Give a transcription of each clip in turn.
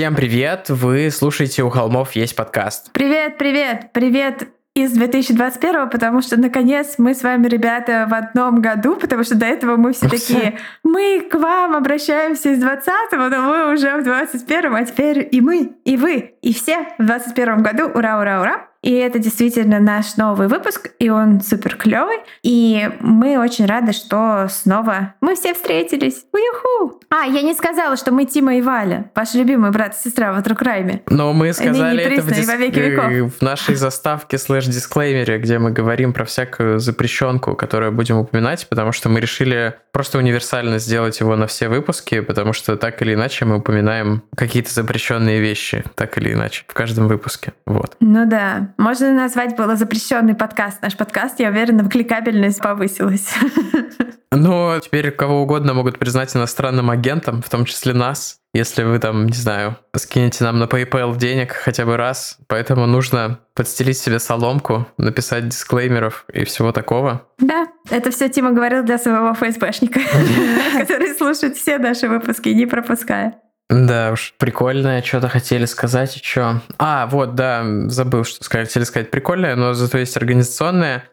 Всем привет! Вы слушаете «У холмов есть подкаст». Привет, привет, привет из 2021, потому что наконец мы с вами, ребята, в одном году, потому что до этого мы все такие, мы к вам обращаемся из 20-го, но мы уже в 21-м, а теперь и мы, и вы, и все в 21 году. Ура, ура, ура! И это действительно наш новый выпуск, и он супер клевый. И мы очень рады, что снова мы все встретились. Уюху! А, я не сказала, что мы Тима и Валя, ваши любимые брат и сестра в Crime. Но мы сказали это в, дис... в нашей заставке слэш-дисклеймере, где мы говорим про всякую запрещенку, которую будем упоминать, потому что мы решили просто универсально сделать его на все выпуски, потому что так или иначе мы упоминаем какие-то запрещенные вещи, так или иначе, в каждом выпуске. Вот. Ну да. Можно назвать было запрещенный подкаст. Наш подкаст, я уверена, кликабельность повысилась. Ну, теперь кого угодно могут признать иностранным агентом, в том числе нас, если вы там, не знаю, скинете нам на PayPal денег хотя бы раз. Поэтому нужно подстелить себе соломку, написать дисклеймеров и всего такого. Да, это все Тима говорил для своего ФСБшника, который слушает все наши выпуски, не пропуская. Да уж, прикольное, что-то хотели сказать еще. А, вот, да, забыл, что. Хотели сказать прикольное, но зато есть организационное.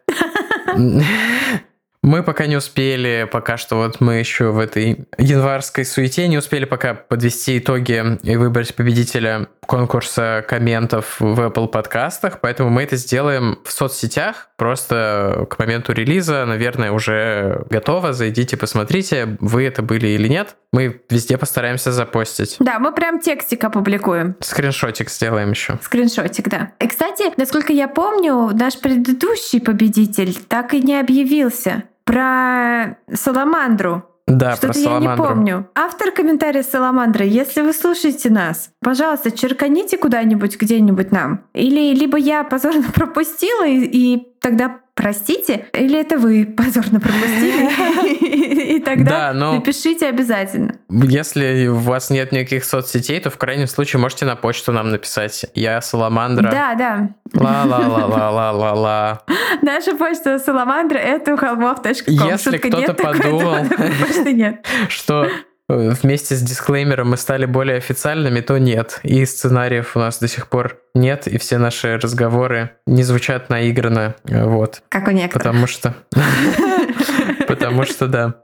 Мы пока не успели, пока что вот мы еще в этой январской суете не успели пока подвести итоги и выбрать победителя конкурса комментов в Apple подкастах, поэтому мы это сделаем в соцсетях, просто к моменту релиза, наверное, уже готово, зайдите, посмотрите, вы это были или нет. Мы везде постараемся запостить. Да, мы прям текстик опубликуем. Скриншотик сделаем еще. Скриншотик, да. И, кстати, насколько я помню, наш предыдущий победитель так и не объявился про Саламандру. Да, Что-то я не помню. Автор комментария Саламандры, если вы слушаете нас, пожалуйста, черканите куда-нибудь, где-нибудь нам. Или либо я позорно пропустила, и, и тогда простите, или это вы позорно пропустили, и тогда напишите обязательно. Если у вас нет никаких соцсетей, то в крайнем случае можете на почту нам написать. Я Саламандра. Да, да. Ла-ла-ла-ла-ла-ла-ла. Наша почта Саламандра — это холмов.ком. Если кто-то подумал, что вместе с дисклеймером мы стали более официальными, то нет. И сценариев у нас до сих пор нет, и все наши разговоры не звучат наигранно. Вот. Как у некоторых. Потому что... Потому что, да.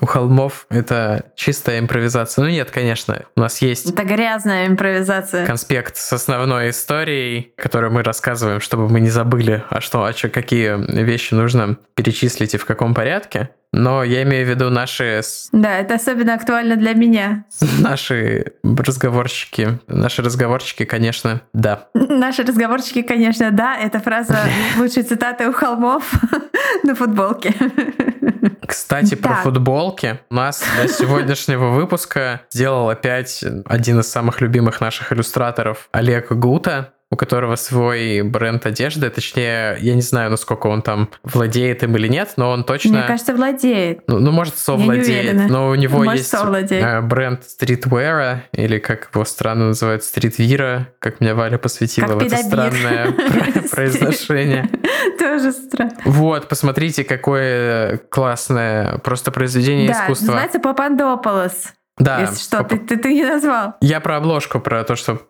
У холмов это чистая импровизация. Ну нет, конечно, у нас есть... Это грязная импровизация. Конспект с основной историей, которую мы рассказываем, чтобы мы не забыли, а что, а что, какие вещи нужно перечислить и в каком порядке. Но я имею в виду наши... Да, это особенно актуально для меня. Наши разговорчики. Наши разговорчики, конечно, да. Наши разговорчики, конечно, да. Это фраза лучшей цитаты у холмов на футболке. Кстати, про футболки. У нас до сегодняшнего выпуска сделал опять один из самых любимых наших иллюстраторов Олег Гута у которого свой бренд одежды, точнее, я не знаю, насколько он там владеет им или нет, но он точно... Мне кажется, владеет. Ну, ну может, совладеет, но у него может, есть совладеет. Э, бренд стритвера, или как его странно называют, стритвира, как меня Валя посвятила как в это странное произношение. Тоже странно. Вот, посмотрите, какое классное просто произведение искусства. Да, называется Папандополос. Да. Если что, ты, ты, ты не назвал. Я про обложку, про то, что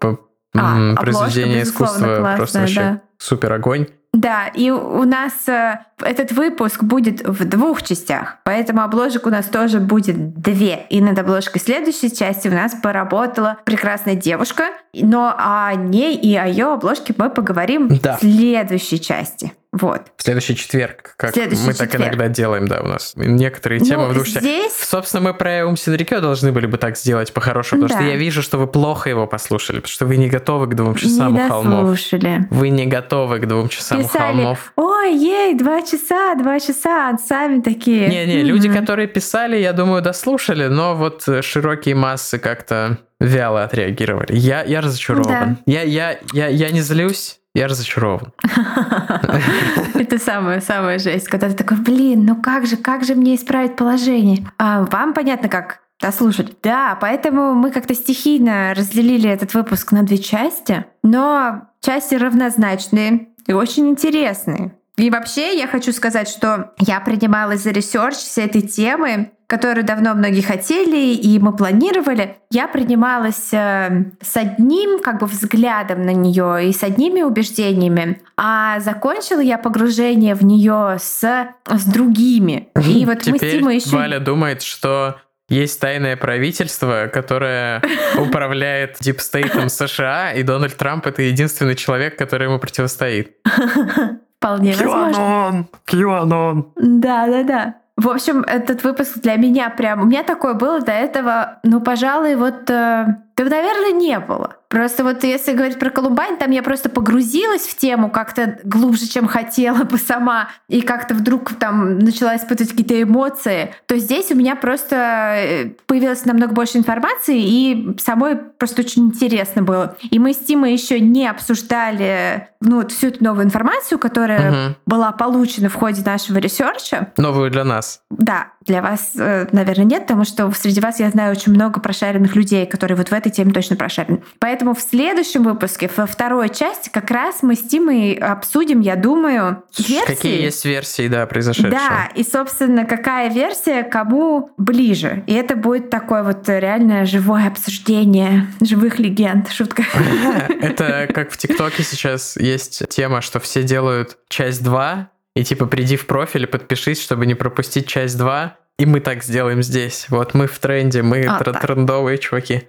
а, произведение искусства классная, просто вообще да. супер огонь. Да, и у нас э, этот выпуск будет в двух частях, поэтому обложек у нас тоже будет две. И над обложкой следующей части у нас поработала прекрасная девушка, но о ней и о ее обложке мы поговорим да. в следующей части. Вот. В следующий четверг, как Следующий мы так четверг. иногда делаем, да, у нас некоторые темы Ну, в душе. здесь Собственно, мы про Ум Синрикё должны были бы так сделать по-хорошему, потому Да. что я вижу, что вы плохо его послушали, потому что вы не готовы к двум часам не у холмов. дослушали. Вы не готовы к двум часам у Писали, холмов. ой, ей, два часа, два часа, сами такие. Не-не, люди, «Мгм». которые писали, я думаю, дослушали, но вот э, широкие массы как-то вяло отреагировали. Я, я разочарован. Я, я, я, я не злюсь, я разочарован. Это самая самая жесть, когда ты такой, блин, ну как же, как же мне исправить положение? А вам понятно, как дослушать? Да, поэтому мы как-то стихийно разделили этот выпуск на две части, но части равнозначные и очень интересные. И вообще я хочу сказать, что я принималась за research всей этой темы, которую давно многие хотели, и мы планировали. Я принималась э, с одним как бы взглядом на нее и с одними убеждениями, а закончила я погружение в нее с, с другими. И вот мы с Теперь Тимой еще... Валя думает, что есть тайное правительство, которое управляет дипстейтом США, и Дональд Трамп это единственный человек, который ему противостоит. Вполне возможно. QAnon! Да, да, да. В общем, этот выпуск для меня прям... У меня такое было до этого, ну, пожалуй, вот... э, да, наверное, не было. Просто вот если говорить про Колумбайн, там я просто погрузилась в тему как-то глубже, чем хотела бы сама, и как-то вдруг там начала испытывать какие-то эмоции, то здесь у меня просто э, появилось намного больше информации, и самой просто очень интересно было. И мы с Тимой еще не обсуждали ну, вот всю эту новую информацию, которая Мгм. была получена в ходе нашего research а. Новую для нас. Да, для вас, э, наверное, нет, потому что среди вас я знаю очень много прошаренных людей, которые вот в этой теме точно прошарены. Поэтому в следующем выпуске, во второй части, как раз мы с Тимой обсудим, я думаю, версии. Какие есть версии, да, произошедшего? Да, и, собственно, какая версия кому ближе. И это будет такое вот реально живое обсуждение живых легенд. Шутка. Это как в ТикТоке сейчас есть тема, что все делают часть 2, и типа приди в профиль и подпишись, чтобы не пропустить часть 2. И мы так сделаем здесь. Вот мы в тренде, мы А, тр- трендовые чуваки.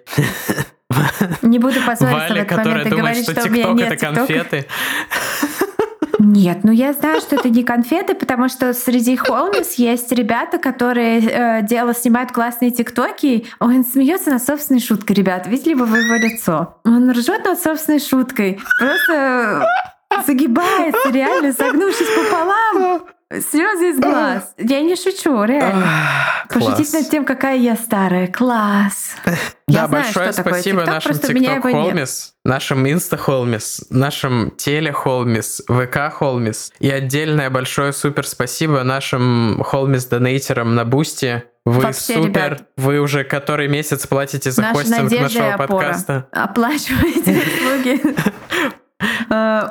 Не буду позориться в Валя, этот которая момент думает, говорить, что что ТикТок нет это ТикТока. конфеты. Нет, ну я знаю, что это не конфеты, потому что среди Холмис есть ребята, которые э, дело снимают классные тиктоки. Он смеется над собственной шуткой, ребят. Видели бы вы его лицо? Он ржет над собственной шуткой. Просто загибается, реально, согнувшись пополам. Слезы из глаз. Я не шучу, реально. Пошутить над тем, какая я старая. Класс. Я Да, знаю, большое такое спасибо TikTok, нашим TikTok. Холмис, нашим Инста Холмис, нашим Теле Холмис, ВК Холмис. И отдельное большое супер спасибо нашим Холмис донейтерам на Бусти. Вы Вообще, супер, ребят. вы уже который месяц платите за хостинг нашего подкаста. Оплачивайте услуги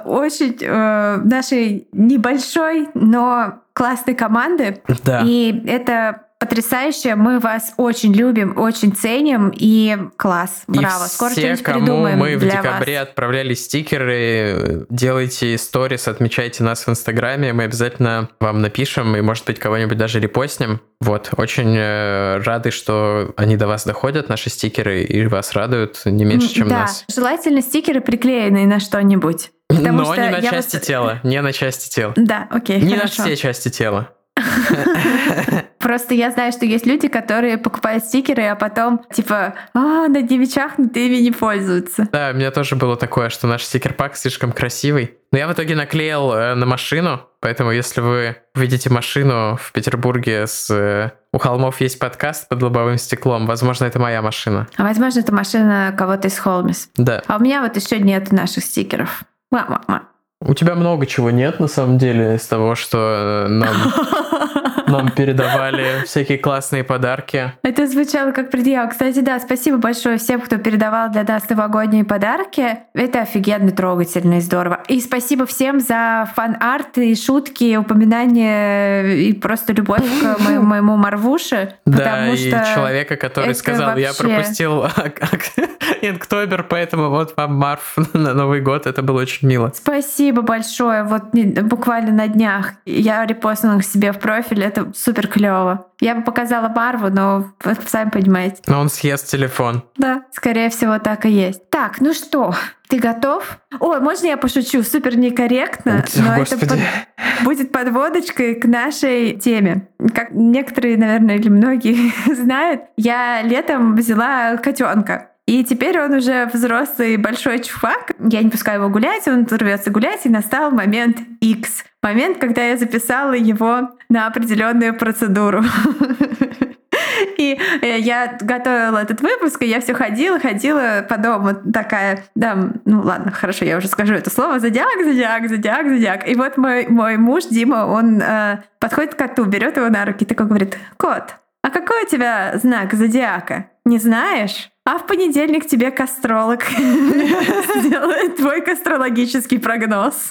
очень э, нашей небольшой, но классной команды. Да. И это потрясающе. Мы вас очень любим, очень ценим. И класс. И Браво. Скоро все, что-нибудь кому придумаем мы в декабре вас. отправляли стикеры, делайте сторис, отмечайте нас в Инстаграме, мы обязательно вам напишем и, может быть, кого-нибудь даже репостнем. Вот, очень э, рады, что они до вас доходят, наши стикеры, и вас радуют не меньше, чем да, нас. желательно стикеры приклеенные на что-нибудь. Потому Но что не на части вот- тела, не на части тела. Да, окей, Не на хорошо. все части тела. Просто я знаю, что есть люди, которые покупают стикеры, а потом типа, а, на девичах ими не пользуются. Да, у меня тоже было такое, что наш стикер-пак слишком красивый. Но я в итоге наклеил э, на машину, поэтому если вы увидите машину в Петербурге с... э, у холмов есть подкаст под лобовым стеклом, возможно, это моя машина. А возможно, это машина кого-то из Холмис. Да. А у меня вот еще нет наших стикеров. Ма-ма-ма. У тебя много чего нет, на самом деле, из того, что э, нам, нам передавали всякие классные подарки. Это звучало как предъява. Кстати, да, спасибо большое всем, кто передавал для нас новогодние подарки. Это офигенно трогательно и здорово. И спасибо всем за фан-арт и шутки, упоминания и просто любовь к моему, моему Марвуше. Да, и что человека, который сказал, я пропустил Инктобер, поэтому вот вам Марф на Новый год, это было очень мило. Спасибо большое. Вот буквально на днях я репостнула к себе в профиль. Это это супер клево. Я бы показала Марву, но вы сами понимаете. Но он съест телефон. Да, скорее всего, так и есть. Так, ну что, ты готов? Ой, можно я пошучу? Супер некорректно, но Господи. это под- будет подводочкой к нашей теме. Как некоторые, наверное, или многие знают, я летом взяла котенка. И теперь он уже взрослый большой чувак. Я не пускаю его гулять, он рвется гулять, и настал момент X. Момент, когда я записала его на определенную процедуру. И э, я готовила этот выпуск, и я все ходила, ходила по дому такая, да, ну ладно, хорошо, я уже скажу это слово, зодиак, зодиак, зодиак, зодиак. И вот мой, мой муж Дима, он э, подходит к коту, берет его на руки такой говорит, кот, а какой у тебя знак зодиака? Не знаешь? А в понедельник тебе кастролог сделает твой кастрологический прогноз.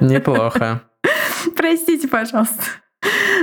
Неплохо. Простите, пожалуйста.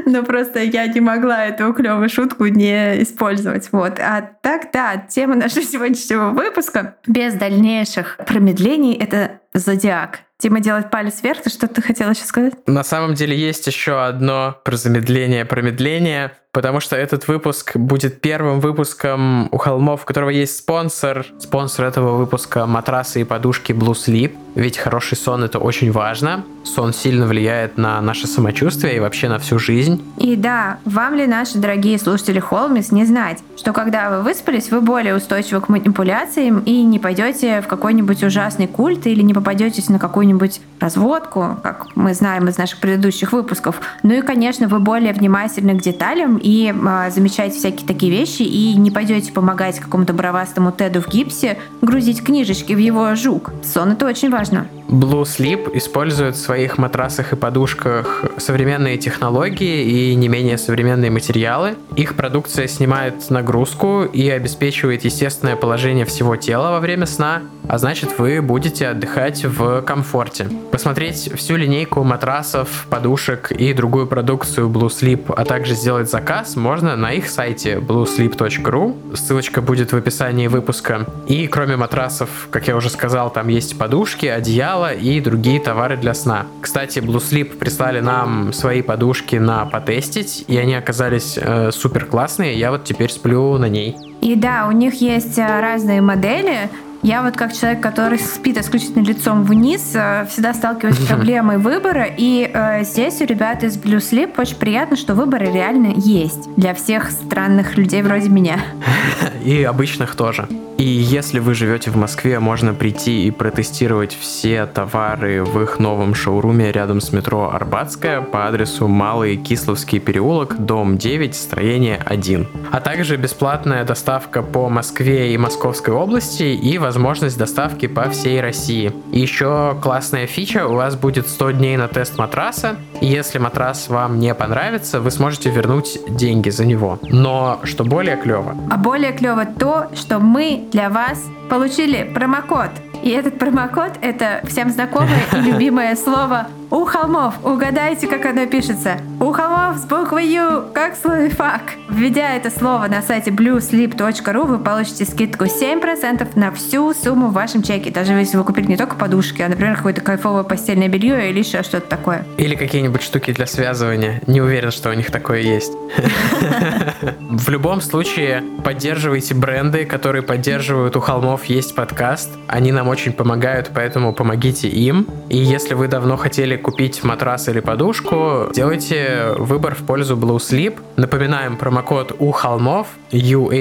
Но просто я не могла эту клевую шутку не использовать. Вот. А так, да, тема нашего сегодняшнего выпуска без дальнейших промедлений — это зодиак. Тима делает палец вверх. Ты что-то хотела сейчас сказать? На самом деле есть еще одно про замедление, промедление, потому что этот выпуск будет первым выпуском у холмов, у которого есть спонсор. Спонсор этого выпуска — матрасы и подушки Blue Sleep. Ведь хороший сон — это очень важно. Сон сильно влияет на наше самочувствие и вообще на всю жизнь. И да, вам ли, наши дорогие слушатели Холмис, не знать, что когда вы выспались, вы более устойчивы к манипуляциям и не пойдете в какой-нибудь ужасный культ или не попадетесь на какую-нибудь разводку, как мы знаем из наших предыдущих выпусков. Ну и, конечно, вы более внимательны к деталям и э, замечаете всякие такие вещи и не пойдете помогать какому-то бравастому Теду в гипсе грузить книжечки в его жук. Сон это очень важно. más no. Blue Sleep использует в своих матрасах и подушках современные технологии и не менее современные материалы. Их продукция снимает нагрузку и обеспечивает естественное положение всего тела во время сна, а значит вы будете отдыхать в комфорте. Посмотреть всю линейку матрасов, подушек и другую продукцию Blue Sleep, а также сделать заказ можно на их сайте bluesleep.ru. Ссылочка будет в описании выпуска. И кроме матрасов, как я уже сказал, там есть подушки, одеяло и другие товары для сна. Кстати, Blue Sleep прислали нам свои подушки на потестить, и они оказались э, супер классные. Я вот теперь сплю на ней. И да, у них есть э, разные модели. Я вот как человек, который спит исключительно лицом вниз, э, всегда сталкиваюсь с проблемой выбора. И э, здесь у ребят из Blue Sleep очень приятно, что выборы реально есть для всех странных людей вроде меня. И обычных тоже. И если вы живете в Москве, можно прийти и протестировать все товары в их новом шоуруме рядом с метро Арбатская по адресу Малый Кисловский переулок, дом 9, строение 1. А также бесплатная доставка по Москве и Московской области и возможность доставки по всей России. И еще классная фича, у вас будет 100 дней на тест матраса, и если матрас вам не понравится, вы сможете вернуть деньги за него. Но что более клево, А более клево то, что мы для вас получили промокод. И этот промокод — это всем знакомое и любимое слово «У холмов». Угадайте, как оно пишется. «У холмов» с буквой «Ю», как словифак. Введя это слово на сайте bluesleep.ru, вы получите скидку 7% на всю сумму в вашем чеке. Даже если вы купили не только подушки, а, например, какое-то кайфовое постельное белье или еще что-то такое. Или какие-нибудь штуки для связывания. Не уверен, что у них такое есть. В любом случае, поддерживайте бренды, которые поддерживают у холмов есть подкаст. Они нам очень помогают, поэтому помогите им. И если вы давно хотели купить матрас или подушку, делайте выбор в пользу Blue Sleep. Напоминаем промокод у холмов U-H-O-L-M-O-V,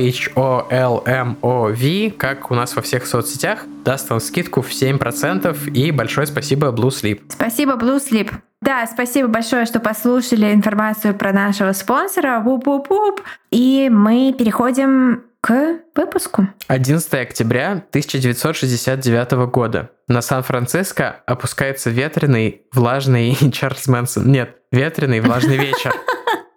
как у нас во всех соцсетях, даст вам скидку в 7% и большое спасибо Blue Sleep. Спасибо, Blue Sleep. Да, спасибо большое, что послушали информацию про нашего спонсора. Вуп-вуп-вуп. И мы переходим к выпуску. 11 октября 1969 года. На Сан-Франциско опускается ветреный, влажный Чарльз Мэнсон. Нет, ветреный, влажный вечер.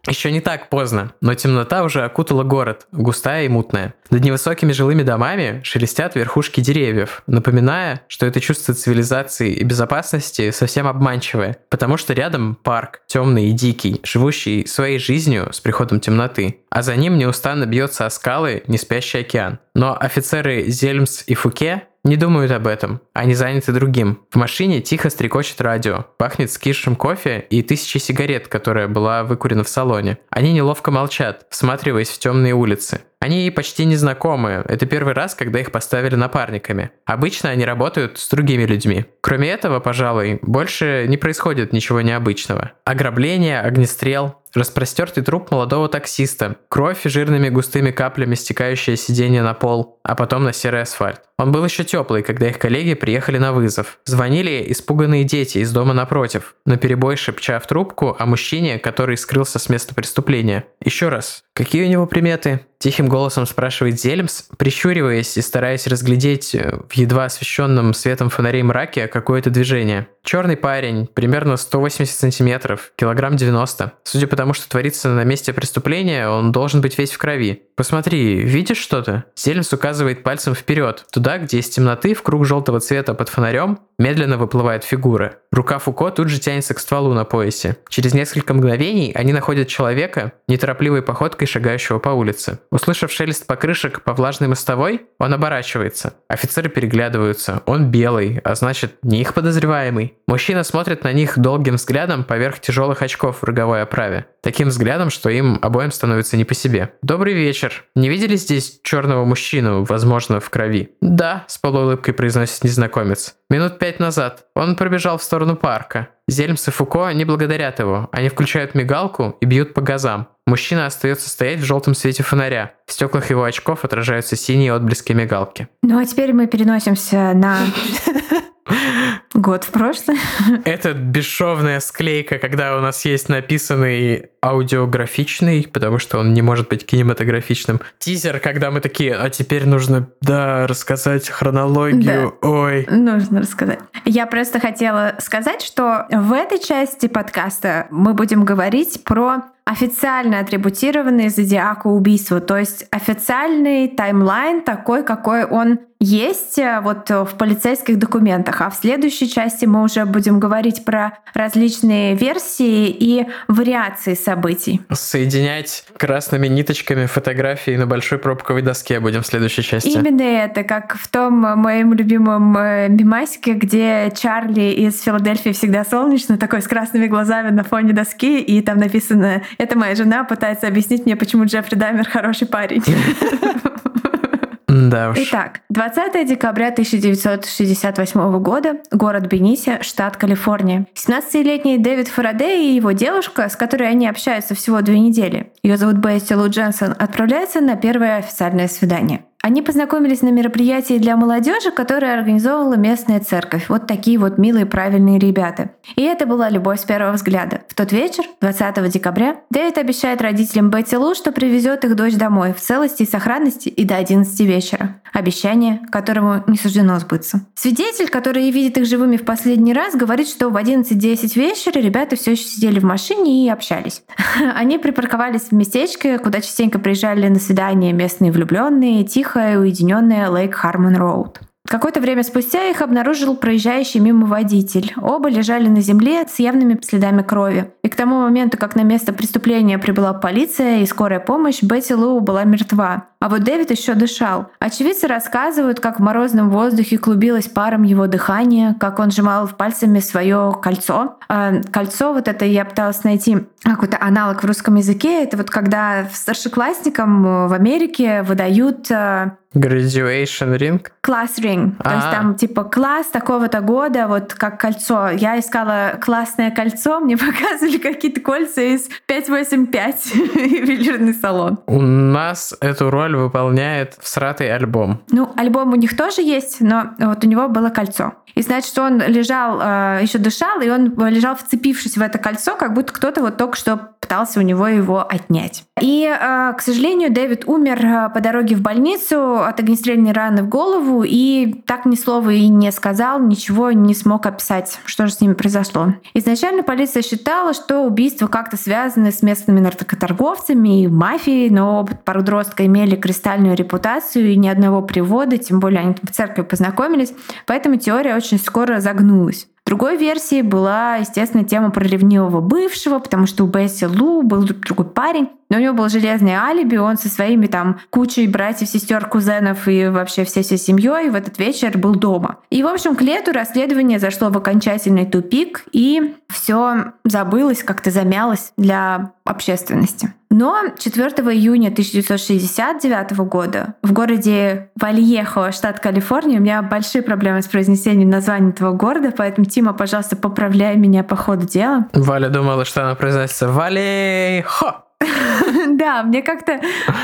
Еще не так поздно, но темнота уже окутала город, густая и мутная. Над невысокими жилыми домами шелестят верхушки деревьев, напоминая, что это чувство цивилизации и безопасности совсем обманчивое, потому что рядом парк, темный и дикий, живущий своей жизнью с приходом темноты, а за ним неустанно бьется о скалы неспящий океан. Но офицеры Зельмс и Фуке Не думают об этом. Они заняты другим. В машине тихо стрекочет радио. Пахнет скисшим кофе и тысячи сигарет, которая была выкурена в салоне. Они неловко молчат, всматриваясь в темные улицы. Они ей почти не знакомы. Это первый раз, когда их поставили напарниками. Обычно они работают с другими людьми. Кроме этого, пожалуй, больше не происходит ничего необычного. Ограбление, огнестрел, Распростертый труп молодого таксиста, кровь жирными густыми каплями стекающее сиденье на пол, а потом на серый асфальт. Он был еще теплый, когда их коллеги приехали на вызов. Звонили испуганные дети из дома напротив, на перебой шепча в трубку о мужчине, который скрылся с места преступления. Еще раз, какие у него приметы? Тихим голосом спрашивает Зельмс, прищуриваясь и стараясь разглядеть э, в едва освещенном светом фонарей мраке какое-то движение. Черный парень, примерно 180 сантиметров, килограмм 90. Судя по тому, что творится на месте преступления, он должен быть весь в крови. Посмотри, видишь что-то? Зельмс указывает пальцем вперед, туда, где из темноты в круг желтого цвета под фонарем медленно выплывает фигура. Рука Фуко тут же тянется к стволу на поясе. Через несколько мгновений они находят человека, неторопливой походкой шагающего по улице. Услышав шелест покрышек по влажной мостовой, он оборачивается. Офицеры переглядываются. Он белый, а значит, не их подозреваемый. Мужчина смотрит на них долгим взглядом поверх тяжелых очков в роговой оправе. Таким взглядом, что им обоим становится не по себе. «Добрый вечер. Не видели здесь черного мужчину, возможно, в крови?» «Да», — с полуулыбкой произносит незнакомец. «Минут пять назад. Он пробежал в сторону парка. Зельмс и Фуко не благодарят его. Они включают мигалку и бьют по газам. Мужчина остается стоять в желтом свете фонаря. В стеклах его очков отражаются синие отблески мигалки. Ну а теперь мы переносимся на год в прошлое. Это бесшовная склейка, когда у нас есть написанный аудиографичный, потому что он не может быть кинематографичным. Тизер, когда мы такие, а теперь нужно, да, рассказать хронологию. Да. Ой. Нужно рассказать. Я просто хотела сказать, что в этой части подкаста мы будем говорить про официально атрибутированные зодиаку убийства, то есть официальный таймлайн такой, какой он есть э, вот в полицейских документах. А в следующей части мы уже будем говорить про различные версии и вариации событий. Соединять красными ниточками фотографии на большой пробковой доске будем в следующей части. Именно это, как в том моем любимом э, мемасике, где Чарли из Филадельфии всегда солнечно, такой с красными глазами на фоне доски, и там написано это моя жена пытается объяснить мне, почему Джеффри Даймер хороший парень. Да уж. Итак, 20 декабря 1968 года, город Бениси, штат Калифорния. 17-летний Дэвид Фарадей и его девушка, с которой они общаются всего две недели, ее зовут Бесси Лу Дженсон, отправляются на первое официальное свидание. Они познакомились на мероприятии для молодежи, которое организовывала местная церковь. Вот такие вот милые, правильные ребята. И это была любовь с первого взгляда. В тот вечер, 20 декабря, Дэвид обещает родителям Бетти Лу, что привезет их дочь домой в целости и сохранности и до 11 вечера. Обещание, которому не суждено сбыться. Свидетель, который видит их живыми в последний раз, говорит, что в 11-10 вечера ребята все еще сидели в машине и общались. Они припарковались в местечке, куда частенько приезжали на свидания местные влюбленные, тихо тихая и уединенная Лейк Хармон Роуд. Какое-то время спустя их обнаружил проезжающий мимо водитель. Оба лежали на земле с явными следами крови. И к тому моменту, как на место преступления прибыла полиция и скорая помощь, Бетти Лоу была мертва. А вот Дэвид еще дышал. Очевидцы рассказывают, как в морозном воздухе клубилось паром его дыхание, как он сжимал пальцами свое кольцо. А кольцо, вот это я пыталась найти какой-то аналог в русском языке. Это вот когда старшеклассникам в Америке выдают а, Graduation ring? Класс ring. То есть а. там типа класс такого-то года, вот как кольцо. Я искала классное кольцо, мне показывали какие-то кольца из 585 ювелирный салон. У нас эту роль выполняет всратый альбом. Ну, альбом у них тоже есть, но вот у него было кольцо. И значит, он лежал, э, еще дышал, и он лежал вцепившись в это кольцо, как будто кто-то вот только что пытался у него его отнять. И, э, к сожалению, Дэвид умер э, по дороге в больницу от огнестрельной раны в голову и так ни слова и не сказал, ничего не смог описать, что же с ними произошло. Изначально полиция считала, что убийства как-то связаны с местными наркоторговцами и мафией, но подростка имели кристальную репутацию и ни одного привода, тем более они в церкви познакомились, поэтому теория очень скоро загнулась. Другой версией была, естественно, тема про ревнивого бывшего, потому что у Бесси Лу был другой парень. Но у него был железный алиби, он со своими там кучей братьев, сестер, кузенов и вообще всей всей семьей в этот вечер был дома. И, в общем, к лету расследование зашло в окончательный тупик, и все забылось, как-то замялось для общественности. Но 4 июня 1969 года в городе Вальехо, штат Калифорния, у меня большие проблемы с произнесением названия этого города, поэтому, Тима, пожалуйста, поправляй меня по ходу дела. Валя думала, что она произносится Валейхо. Да, мне как-то...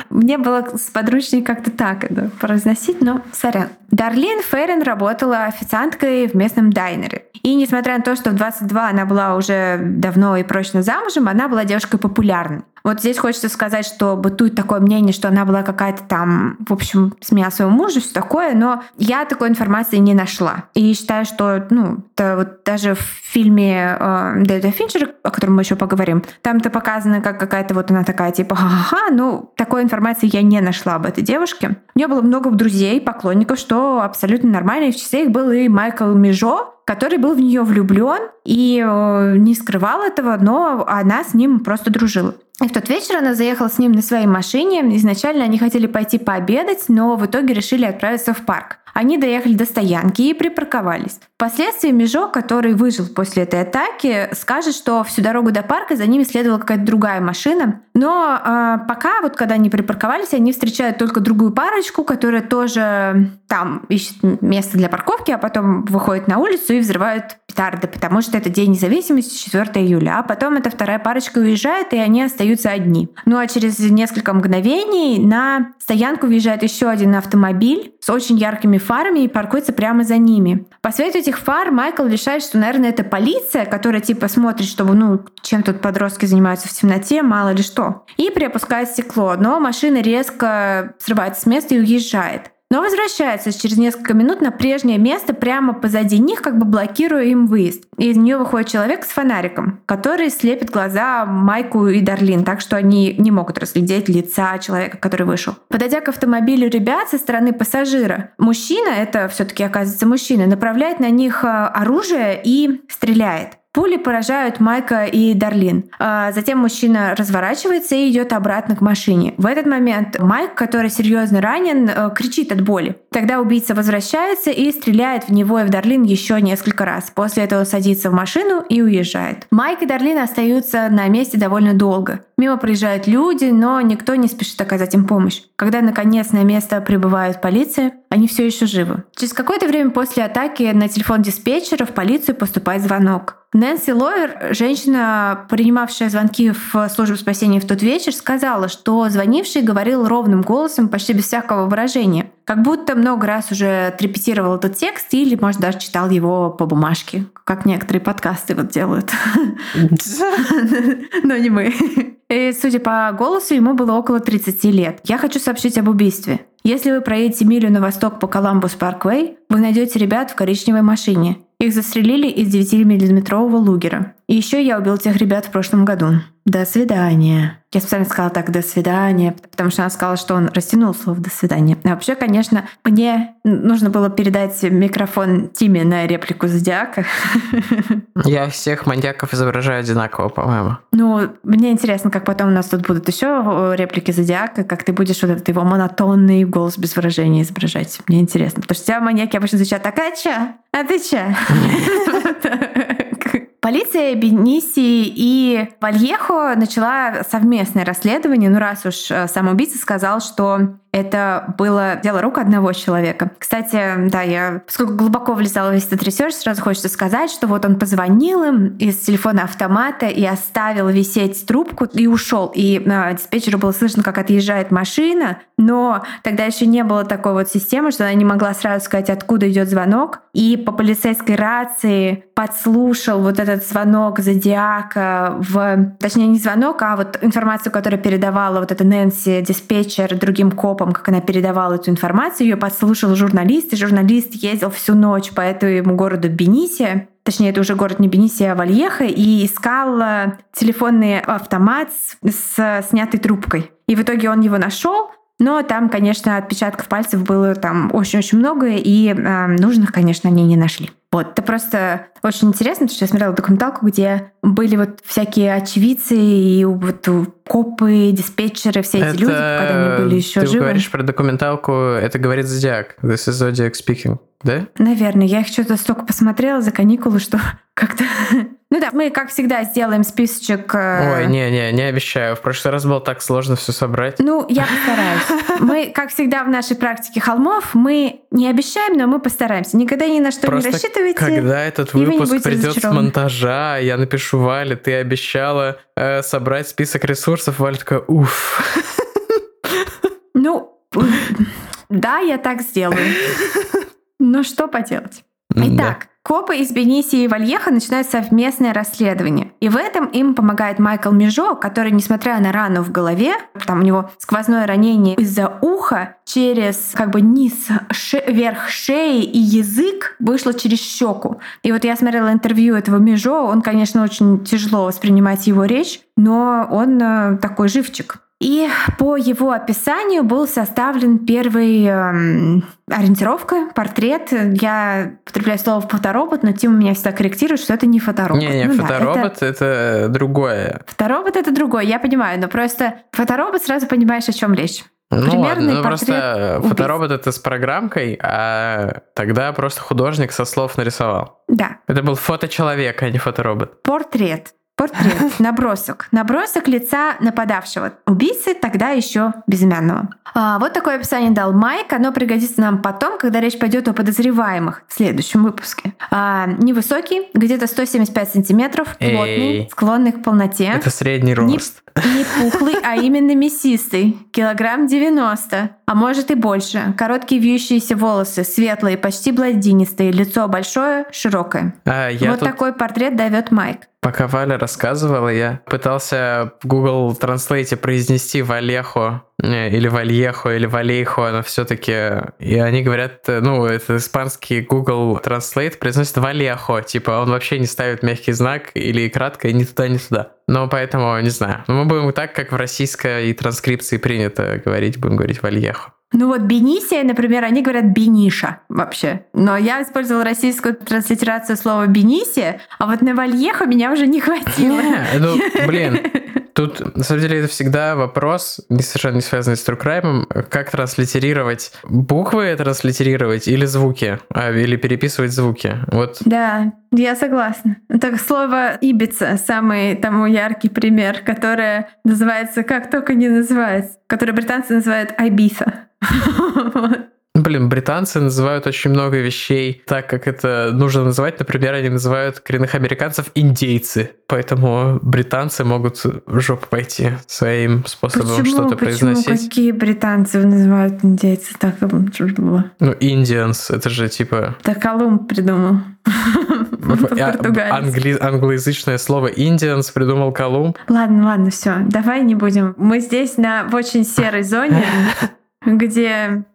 Мне было сподручнее как-то так это произносить, но сорян. Дарлин Феррен работала официанткой в местном дайнере. И несмотря на то, что в 22 она была уже давно и прочно замужем, она была девушкой популярной. Вот здесь хочется сказать, что бытует такое мнение, что она была какая-то там, в общем, смея своего мужа, все такое, но я такой информации не нашла. И считаю, что, ну, это вот даже в фильме э, Дэвида Финчера, о котором мы еще поговорим, там это показано как какая-то вот она такая, типа, ха-ха, ну, такой информации я не нашла об этой девушке. У нее было много друзей, поклонников, что абсолютно нормально, и в числе их был и Майкл Межо, который был в нее влюблен и э, не скрывал этого, но она с ним просто дружила. И в тот вечер она заехала с ним на своей машине. Изначально они хотели пойти пообедать, но в итоге решили отправиться в парк. Они доехали до стоянки и припарковались. Впоследствии Межо, который выжил после этой атаки, скажет, что всю дорогу до парка за ними следовала какая-то другая машина. Но э, пока, вот когда они припарковались, они встречают только другую парочку, которая тоже там ищет место для парковки, а потом выходит на улицу и взрывают петарды, потому что это День независимости, 4 июля. А потом эта вторая парочка уезжает, и они остаются одни. Ну а через несколько мгновений на стоянку въезжает еще один автомобиль с очень яркими фарами и паркуется прямо за ними. По свету этих фар Майкл решает, что, наверное, это полиция, которая типа смотрит, чтобы, ну, чем тут подростки занимаются в темноте, мало ли что. И приопускает стекло, но машина резко срывается с места и уезжает но возвращается через несколько минут на прежнее место прямо позади них, как бы блокируя им выезд. И из нее выходит человек с фонариком, который слепит глаза Майку и Дарлин, так что они не могут разглядеть лица человека, который вышел. Подойдя к автомобилю ребят со стороны пассажира, мужчина, это все-таки оказывается мужчина, направляет на них а, оружие и стреляет. Пули поражают Майка и Дарлин. А затем мужчина разворачивается и идет обратно к машине. В этот момент Майк, который серьезно ранен, э, кричит от боли. Тогда убийца возвращается и стреляет в него и в Дарлин еще несколько раз. После этого садится в машину и уезжает. Майк и Дарлин остаются на месте довольно долго. Мимо проезжают люди, но никто не спешит оказать им помощь. Когда наконец на место прибывает полиция, они все еще живы. Через какое-то время после атаки на телефон диспетчера в полицию поступает звонок. Нэнси Ловер, женщина, принимавшая звонки в службу спасения в тот вечер, сказала, что звонивший говорил ровным голосом, почти без всякого выражения. Как будто много раз уже отрепетировал этот текст или, может, даже читал его по бумажке, как некоторые подкасты вот делают. Но не мы. И, судя по голосу, ему было около 30 лет. Я хочу сообщить об убийстве. Если вы проедете милю на восток по Коламбус Парквей, вы найдете ребят в коричневой машине. Их застрелили из 9-миллиметрового лугера. И еще я убил тех ребят в прошлом году. До свидания. Я специально сказала так «до свидания», потому что она сказала, что он растянул слово «до свидания». А вообще, конечно, мне нужно было передать микрофон Тиме на реплику Зодиака. Я всех маньяков изображаю одинаково, по-моему. Ну, мне интересно, как потом у нас тут будут еще реплики Зодиака, как ты будешь вот этот его монотонный голос без выражения изображать. Мне интересно, потому что тебя маньяки обычно звучат «так, а чё? А ты чё?» Полиция Бениси и Вальехо начала совместное расследование. Ну, раз уж э, сам убийца сказал, что это было дело рук одного человека. Кстати, да, я, поскольку глубоко влезала в весь этот research, сразу хочется сказать, что вот он позвонил им из телефона автомата и оставил висеть трубку и ушел. И э, диспетчеру было слышно, как отъезжает машина, но тогда еще не было такой вот системы, что она не могла сразу сказать, откуда идет звонок. И по полицейской рации подслушал вот этот звонок Зодиака в... Точнее, не звонок, а вот информацию, которую передавала вот эта Нэнси, диспетчер, другим копам копом, как она передавала эту информацию. Ее подслушал журналист, и журналист ездил всю ночь по этому городу Бенисе, точнее, это уже город не Бениси, а Вальеха, и искал э, телефонный автомат с снятой трубкой. И в итоге он его нашел, но там, конечно, отпечатков пальцев было там очень-очень много, и э, нужных, конечно, они не нашли. Вот, это просто очень интересно, потому что я смотрела документалку, где были вот всякие очевидцы и вот копы, диспетчеры, все эти это... люди, когда они были еще Ты живы. говоришь про документалку, это говорит Зодиак. This is Zodiac speaking, да? Наверное, я их что-то столько посмотрела за каникулы, что как-то... Ну да, мы, как всегда, сделаем списочек. э, Ой, не-не, не обещаю. В прошлый раз было так сложно все собрать. Ну, я постараюсь. Мы, как всегда в нашей практике холмов, мы не обещаем, но мы постараемся. Никогда ни на что Просто не рассчитывайте. Когда этот вы выпуск будете придет с монтажа, я напишу Вале, ты обещала э, собрать список ресурсов. Валя такая, уф. Ну, да, я так сделаю. Но что поделать? Итак, копы из Бенисии и Вальеха начинают совместное расследование. И в этом им помогает Майкл Межо, который, несмотря на рану в голове, там у него сквозное ранение из-за уха, через как бы низ, ше- верх шеи и язык вышло через щеку. И вот я смотрела интервью этого Межо, он, конечно, очень тяжело воспринимать его речь, но он э, такой живчик. И по его описанию был составлен первый эм, ориентировка, портрет. Я потребляю слово фоторобот, но Тим меня всегда корректирует, что это не фоторобот. Не-не, Ну да, фоторобот это... другое. Фоторобот это другое, я понимаю, но просто фоторобот сразу понимаешь, о чем речь. Ну Примерный ладно, ну просто убийцы. фоторобот это с программкой, а тогда просто художник со слов нарисовал. Да, Это был фоточеловек, а не фоторобот. портрет. Портрет, набросок. Набросок лица нападавшего. Убийцы тогда еще безымянного. А, вот такое описание дал Майк. Оно пригодится нам потом, когда речь пойдет о подозреваемых в следующем выпуске. А, невысокий, где-то 175 сантиметров, плотный, Эй. склонный к полноте. Это средний Не, рост. Не пухлый, а именно мясистый. Килограмм 90, а может и больше. Короткие вьющиеся волосы, светлые, почти блондинистые. Лицо большое, широкое. А, я вот тут такой портрет дает Майк. Пока Валя рассказывала, я пытался в Google Translate произнести Валехо э, или Вальехо или Валейхо, но все-таки и они говорят, э, ну, это испанский Google Translate произносит Валехо, типа он вообще не ставит мягкий знак или краткое ни туда, ни туда. Но поэтому, не знаю. Но мы будем так, как в российской транскрипции принято говорить, будем говорить Вальехо. Ну вот Бенисия, например, они говорят Бениша вообще. Но я использовала российскую транслитерацию слова Бенисия, а вот на Вальехо меня уже не хватило. Ну, блин, Тут, на самом деле, это всегда вопрос, не совершенно не связанный с Crime, как транслитерировать буквы, транслитерировать или звуки, а, или переписывать звуки. Вот Да, я согласна. Так слово Ибица самый тому яркий пример, которое называется как только не называется, которое британцы называют Айбиса. Вот. Блин, британцы называют очень много вещей так, как это нужно называть. Например, они называют коренных американцев индейцы. Поэтому британцы могут в жопу пойти своим способом Почему, что-то почему произносить. какие британцы называют индейцы так было? Ну, Indians, это же типа Да Колумб придумал. А, англи- англоязычное слово Indians придумал Колумб. Ладно, ладно, все, давай не будем. Мы здесь на в очень серой зоне, где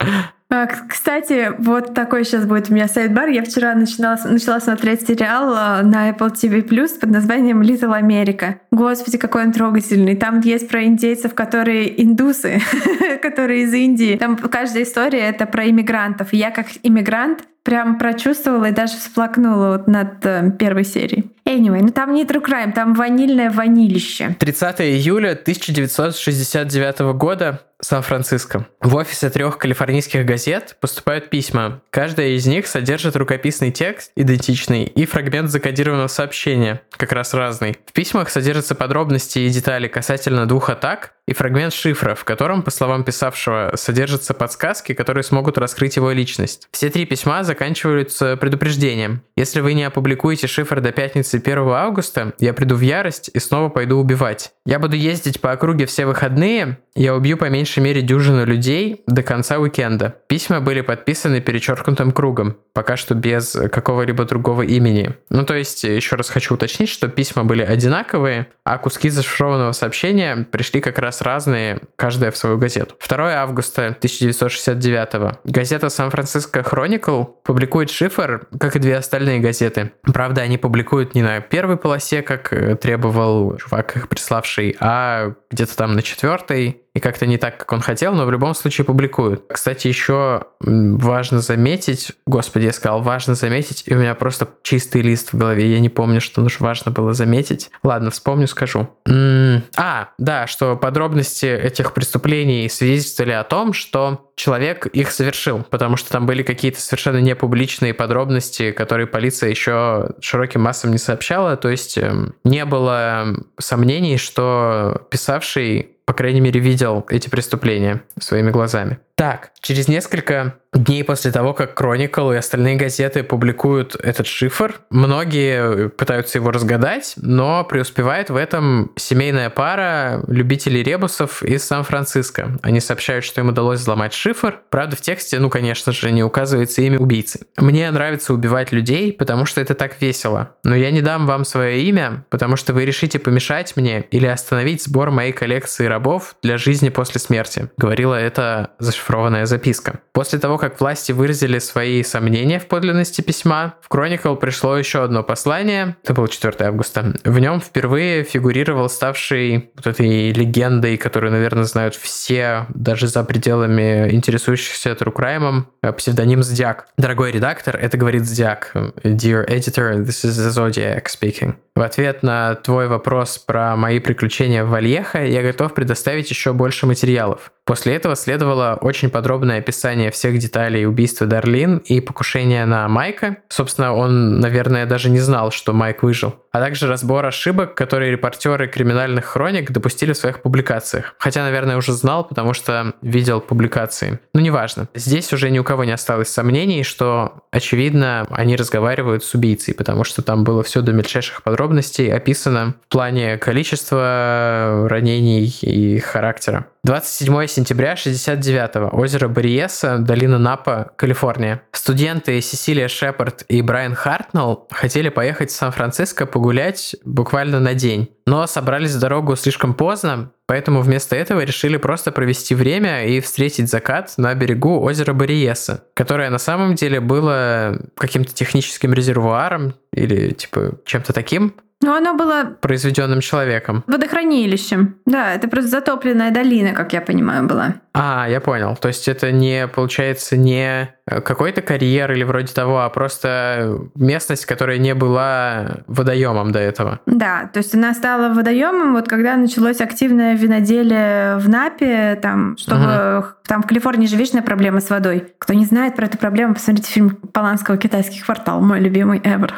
Кстати, вот такой сейчас будет у меня сайт-бар. Я вчера начинала, начала смотреть сериал а, на Apple TV Plus под названием Little America. Господи, какой он трогательный. Там есть про индейцев, которые индусы, которые из Индии. Там каждая история — это про иммигрантов. Я как иммигрант прям прочувствовала и даже всплакнула вот над э, первой серией. Anyway, ну там не true crime, там ванильное ванилище. 30 июля 1969 года Сан-Франциско. В офисе трех калифорнийских газет поступают письма. Каждая из них содержит рукописный текст, идентичный, и фрагмент закодированного сообщения, как раз разный. В письмах содержатся подробности и детали касательно двух атак, и фрагмент шифра, в котором, по словам писавшего, содержатся подсказки, которые смогут раскрыть его личность. Все три письма заканчиваются предупреждением. Если вы не опубликуете шифр до пятницы 1 августа, я приду в ярость и снова пойду убивать. Я буду ездить по округе все выходные, я убью по меньшей мере дюжину людей до конца уикенда. Письма были подписаны перечеркнутым кругом, пока что без какого-либо другого имени. Ну, то есть, еще раз хочу уточнить, что письма были одинаковые, а куски зашифрованного сообщения пришли как раз разные, каждая в свою газету. 2 августа 1969 газета Сан-Франциско Chronicle публикует шифр, как и две остальные газеты. Правда, они публикуют не на первой полосе, как э, требовал чувак их приславший, а где-то там на четвертой и как-то не так, как он хотел, но в любом случае публикуют. Кстати, еще важно заметить, господи, я сказал, важно заметить, и у меня просто чистый лист в голове, я не помню, что нужно важно было заметить. Ладно, вспомню, скажу. А, да, что подробности этих преступлений свидетельствовали о том, что человек их совершил, потому что там были какие-то совершенно непубличные подробности, которые полиция еще широким массам не сообщала, то есть эм, не было сомнений, что писавший по крайней мере, видел эти преступления своими глазами. Так, через несколько дней после того, как Chronicle и остальные газеты публикуют этот шифр, многие пытаются его разгадать, но преуспевает в этом семейная пара любителей ребусов из Сан-Франциско. Они сообщают, что им удалось взломать шифр. Правда, в тексте, ну, конечно же, не указывается имя убийцы. Мне нравится убивать людей, потому что это так весело. Но я не дам вам свое имя, потому что вы решите помешать мне или остановить сбор моей коллекции рабов для жизни после смерти. Говорила это зашифрованная записка. После того, как власти выразили свои сомнения в подлинности письма, в Chronicle пришло еще одно послание, это было 4 августа. В нем впервые фигурировал ставший вот этой легендой, которую, наверное, знают все, даже за пределами интересующихся True Crime, псевдоним Зодиак. Дорогой редактор, это говорит Зодиак. Dear editor, this is the Zodiac speaking. В ответ на твой вопрос про мои приключения в Вальеха я готов предоставить еще больше материалов. После этого следовало очень подробное описание всех деталей убийства Дарлин и покушения на Майка. Собственно, он, наверное, даже не знал, что Майк выжил. А также разбор ошибок, которые репортеры криминальных хроник допустили в своих публикациях. Хотя, наверное, уже знал, потому что видел публикации. Но неважно. Здесь уже ни у кого не осталось сомнений, что, очевидно, они разговаривают с убийцей, потому что там было все до мельчайших подробностей описано в плане количества ранений и характера. 27 сентября 69 озеро Бориеса, долина Напа, Калифорния. Студенты Сесилия Шепард и Брайан Хартнелл хотели поехать в Сан-Франциско погулять буквально на день, но собрались в дорогу слишком поздно, поэтому вместо этого решили просто провести время и встретить закат на берегу озера Бориеса, которое на самом деле было каким-то техническим резервуаром или типа чем-то таким, ну, оно было... Произведенным человеком. Водохранилищем. Да, это просто затопленная долина, как я понимаю, была. А, я понял. То есть это не, получается, не э, какой-то карьер или вроде того, а просто местность, которая не была водоемом до этого. Да, то есть она стала водоемом, вот когда началось активное виноделие в Напе, там, чтобы... Угу. Там в Калифорнии же вечная проблема с водой. Кто не знает про эту проблему, посмотрите фильм Поланского «Китайский квартал», мой любимый ever.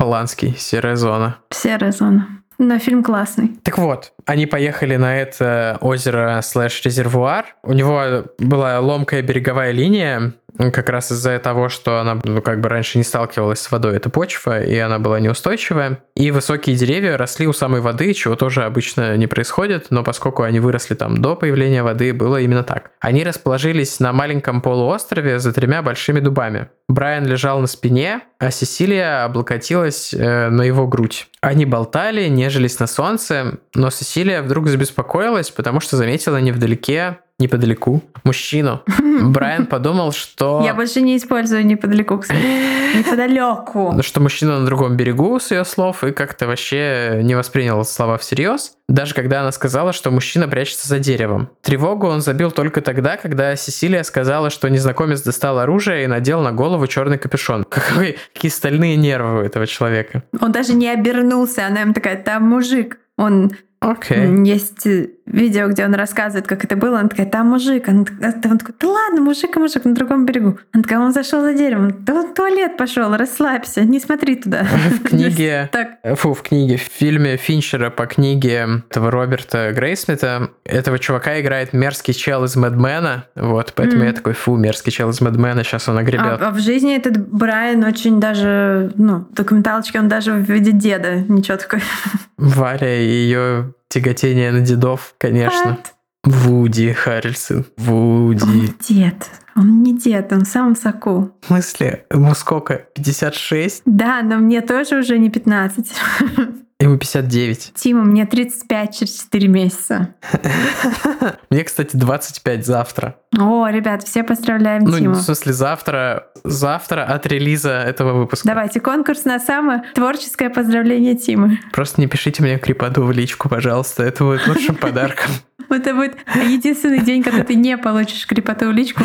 Поланский, серая зона. Серая зона. Но фильм классный. Так вот, они поехали на это озеро слэш-резервуар. У него была ломкая береговая линия, как раз из-за того, что она ну, как бы раньше не сталкивалась с водой. Это почва, и она была неустойчивая. И высокие деревья росли у самой воды, чего тоже обычно не происходит, но поскольку они выросли там до появления воды, было именно так. Они расположились на маленьком полуострове за тремя большими дубами. Брайан лежал на спине, а Сесилия облокотилась э, на его грудь. Они болтали, нежились на солнце, но Сесилия вдруг забеспокоилась, потому что заметила невдалеке неподалеку мужчину. Брайан подумал, что... Я больше не использую неподалеку, кстати. Неподалеку. Что мужчина на другом берегу, с ее слов, и как-то вообще не воспринял слова всерьез. Даже когда она сказала, что мужчина прячется за деревом. Тревогу он забил только тогда, когда Сесилия сказала, что незнакомец достал оружие и надел на голову черный капюшон. Какой, какие стальные нервы у этого человека. Он даже не обернулся, она им такая, там мужик. Он Okay. Есть э, видео, где он рассказывает, как это было. Он такая, там мужик. Он, он такой, да ладно, мужик и мужик на другом берегу. Он такая, он зашел за деревом. Да он в туалет пошел, расслабься, не смотри туда. В книге, так. фу, в книге, в фильме Финчера по книге этого Роберта Грейсмита этого чувака играет мерзкий чел из Мэдмена. Вот, поэтому mm. я такой, фу, мерзкий чел из Мэдмена, сейчас он огребет. А, а в жизни этот Брайан очень даже, ну, документалочки он даже в виде деда, ничего такое. Валя и ее тяготение на дедов, конечно. What? Вуди Харрельсон. Вуди. Он дед. Он не дед, он сам соку. В смысле? Ему сколько? 56? Да, но мне тоже уже не 15. Ему 59. Тима, мне 35 через 4 месяца. Мне, кстати, 25 завтра. О, ребят, все поздравляем ну, Тиму. в смысле, завтра, завтра от релиза этого выпуска. Давайте конкурс на самое творческое поздравление Тимы. Просто не пишите мне крипаду в личку, пожалуйста, это будет лучшим подарком. Это будет единственный день, когда ты не получишь крепотную личку.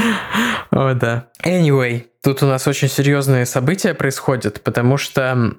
О, да. Anyway, тут у нас очень серьезные события происходят, потому что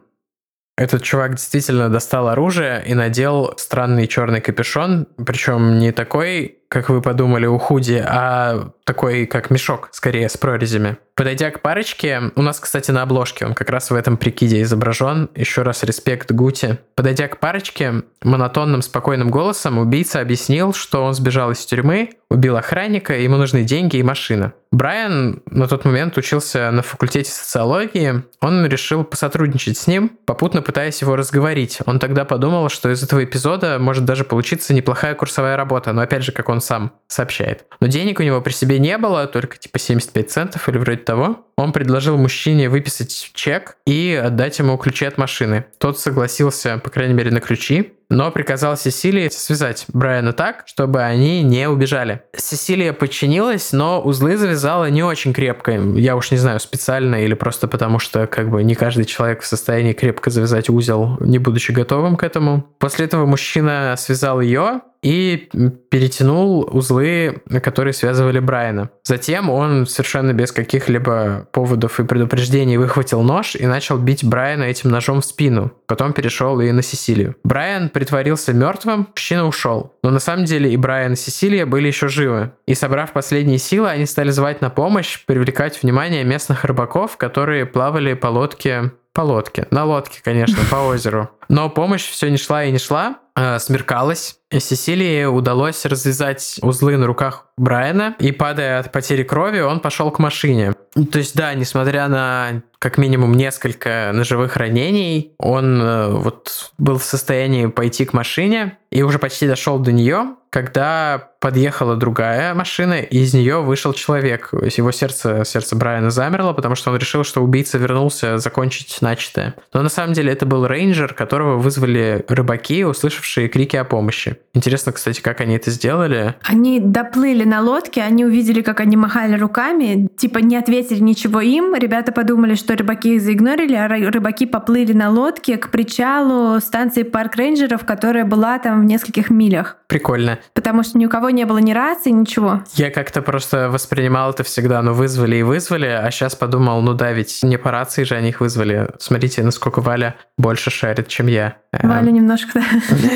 этот чувак действительно достал оружие и надел странный черный капюшон, причем не такой, как вы подумали, у худи, а такой, как мешок, скорее, с прорезями. Подойдя к парочке, у нас, кстати, на обложке он как раз в этом прикиде изображен. Еще раз респект Гути. Подойдя к парочке, монотонным, спокойным голосом убийца объяснил, что он сбежал из тюрьмы, убил охранника, ему нужны деньги и машина. Брайан на тот момент учился на факультете социологии. Он решил посотрудничать с ним, попутно пытаясь его разговорить. Он тогда подумал, что из этого эпизода может даже получиться неплохая курсовая работа, но опять же, как он сам сообщает. Но денег у него при себе не было, только типа 75 центов или вроде того. Он предложил мужчине выписать чек и отдать ему ключи от машины. Тот согласился, по крайней мере, на ключи, но приказал Сесилии связать Брайана так, чтобы они не убежали. Сесилия подчинилась, но узлы завязала не очень крепко. Я уж не знаю, специально или просто потому, что как бы не каждый человек в состоянии крепко завязать узел, не будучи готовым к этому. После этого мужчина связал ее, и перетянул узлы, которые связывали Брайана. Затем он совершенно без каких-либо поводов и предупреждений выхватил нож и начал бить Брайана этим ножом в спину. Потом перешел и на Сесилию. Брайан притворился мертвым, мужчина ушел. Но на самом деле и Брайан, и Сесилия были еще живы. И собрав последние силы, они стали звать на помощь, привлекать внимание местных рыбаков, которые плавали по лодке по лодке. На лодке, конечно, по озеру. Но помощь все не шла и не шла. Смеркалось. И Сесилии удалось развязать узлы на руках Брайана, и падая от потери крови, он пошел к машине. То есть, да, несмотря на как минимум несколько ножевых ранений, он э, вот был в состоянии пойти к машине и уже почти дошел до нее, когда подъехала другая машина, и из нее вышел человек. Его сердце, сердце Брайана замерло, потому что он решил, что убийца вернулся закончить начатое. Но на самом деле это был рейнджер, которого вызвали рыбаки, услышавшие крики о помощи. Интересно, кстати, как они это сделали. Они доплыли на лодке, они увидели, как они махали руками, типа не ответили ничего им. Ребята подумали, что рыбаки их заигнорили, а рыбаки поплыли на лодке к причалу станции парк рейнджеров, которая была там в нескольких милях. Прикольно. Потому что ни у кого не было ни рации, ничего. Я как-то просто воспринимал это всегда, ну вызвали и вызвали, а сейчас подумал, ну да, ведь не по рации же они их вызвали. Смотрите, насколько Валя больше шарит, чем я. Валя немножко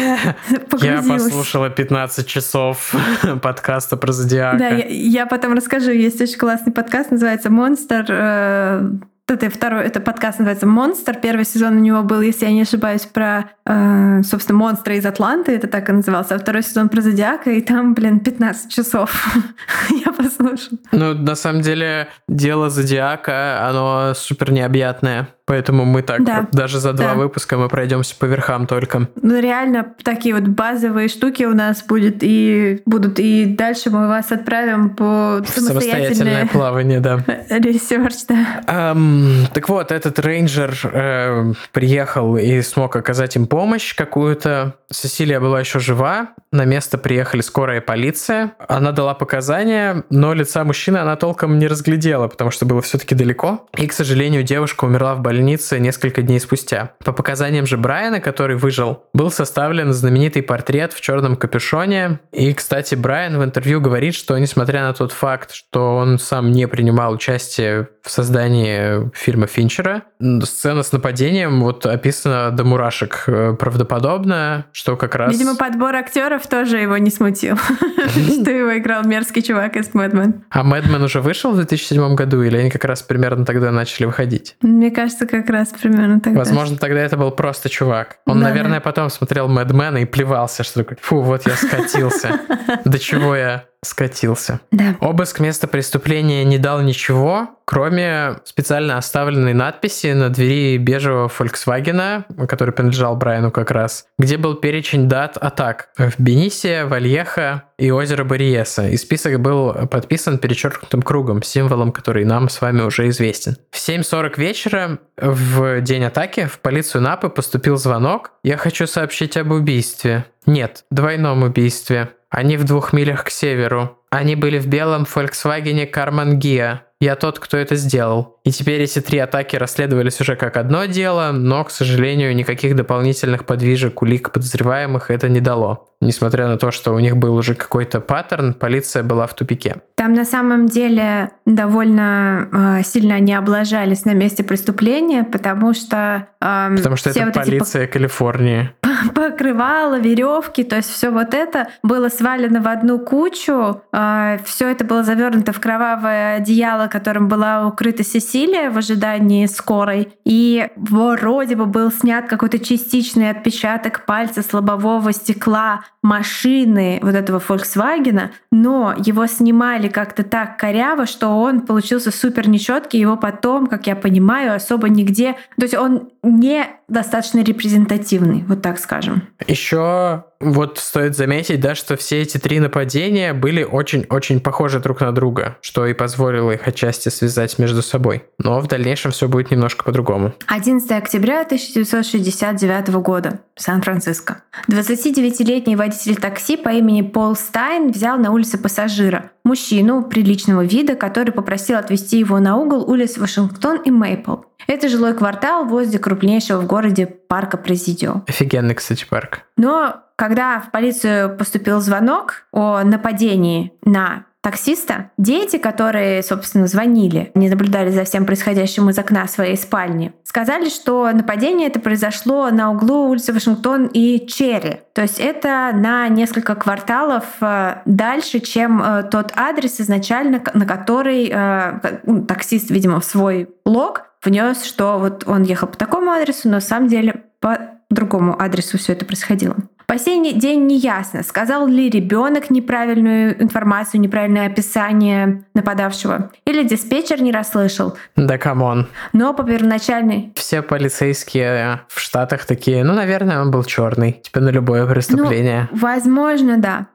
Я послушала 15 часов подкаста про Зодиака. Да, я, потом расскажу. Есть очень классный подкаст, называется «Монстр». Это второй, это подкаст называется «Монстр». Первый сезон у него был, если я не ошибаюсь, про, э, собственно, монстра из Атланты, это так и назывался. А второй сезон про Зодиака, и там, блин, 15 часов я послушала. Ну, на самом деле, дело Зодиака, оно супер необъятное. Поэтому мы так да. даже за два да. выпуска мы пройдемся по верхам только. Ну реально такие вот базовые штуки у нас будет и будут и дальше мы вас отправим по самостоятельное плавание, да. Research, да. Эм, так вот, этот рейнджер э, приехал и смог оказать им помощь какую-то. Сесилия была еще жива. На место приехали скорая полиция. Она дала показания, но лица мужчины она толком не разглядела, потому что было все-таки далеко. И, к сожалению, девушка умерла в больнице больнице несколько дней спустя. По показаниям же Брайана, который выжил, был составлен знаменитый портрет в черном капюшоне. И, кстати, Брайан в интервью говорит, что несмотря на тот факт, что он сам не принимал участие в создании фильма Финчера, сцена с нападением вот описана до мурашек э, правдоподобно, что как раз... Видимо, подбор актеров тоже его не смутил, что его играл мерзкий чувак из Мэдмен. А Мэдмен уже вышел в 2007 году, или они как раз примерно тогда начали выходить? Мне кажется, как раз примерно тогда. Возможно, тогда это был просто чувак. Он, да, наверное, потом смотрел Мэдмена и плевался, что такое, фу, вот я скатился. До чего я скатился. Да. Обыск места преступления не дал ничего, кроме специально оставленной надписи на двери бежевого Volkswagen, который принадлежал Брайану как раз, где был перечень дат атак в Бенисе, Вальеха и озеро Бариеса. И список был подписан перечеркнутым кругом, символом, который нам с вами уже известен. В 7.40 вечера в день атаки в полицию Напы поступил звонок. Я хочу сообщить об убийстве. Нет, двойном убийстве. Они в двух милях к северу. Они были в белом Volkswagen Карман Гиа. Я тот, кто это сделал. И теперь эти три атаки расследовались уже как одно дело, но, к сожалению, никаких дополнительных подвижек улик подозреваемых это не дало. Несмотря на то, что у них был уже какой-то паттерн, полиция была в тупике. Там на самом деле довольно э, сильно они облажались на месте преступления, потому что... Э, потому что это вот полиция эти... Калифорнии. Покрывало, веревки, то есть все вот это было свалено в одну кучу. Э, все это было завернуто в кровавое одеяло, которым была укрыта Сесилия в ожидании скорой. И вроде бы был снят какой-то частичный отпечаток пальца с лобового стекла машины вот этого Volkswagen, но его снимали как-то так коряво, что он получился супер нечеткий, его потом, как я понимаю, особо нигде... То есть он не достаточно репрезентативный, вот так скажем. Еще вот стоит заметить, да, что все эти три нападения были очень-очень похожи друг на друга, что и позволило их отчасти связать между собой. Но в дальнейшем все будет немножко по-другому. 11 октября 1969 года. Сан-Франциско. 29-летний водитель такси по имени Пол Стайн взял на улице пассажира, мужчину приличного вида, который попросил отвезти его на угол улиц Вашингтон и Мейпл. Это жилой квартал возле крупнейшего в городе парка Президио. Офигенный, кстати, парк. Но когда в полицию поступил звонок о нападении на таксиста, дети, которые, собственно, звонили, не наблюдали за всем происходящим из окна своей спальни, сказали, что нападение это произошло на углу улицы Вашингтон и Черри. То есть это на несколько кварталов э, дальше, чем э, тот адрес изначально, на который э, ну, таксист, видимо, в свой блог внес, что вот он ехал по такому адресу, но на самом деле по другому адресу все это происходило. По сей день не ясно, сказал ли ребенок неправильную информацию, неправильное описание нападавшего, или диспетчер не расслышал. Да come on. Но по первоначальной... Все полицейские в Штатах такие, ну, наверное, он был черный, типа на любое преступление. Ну, возможно, да.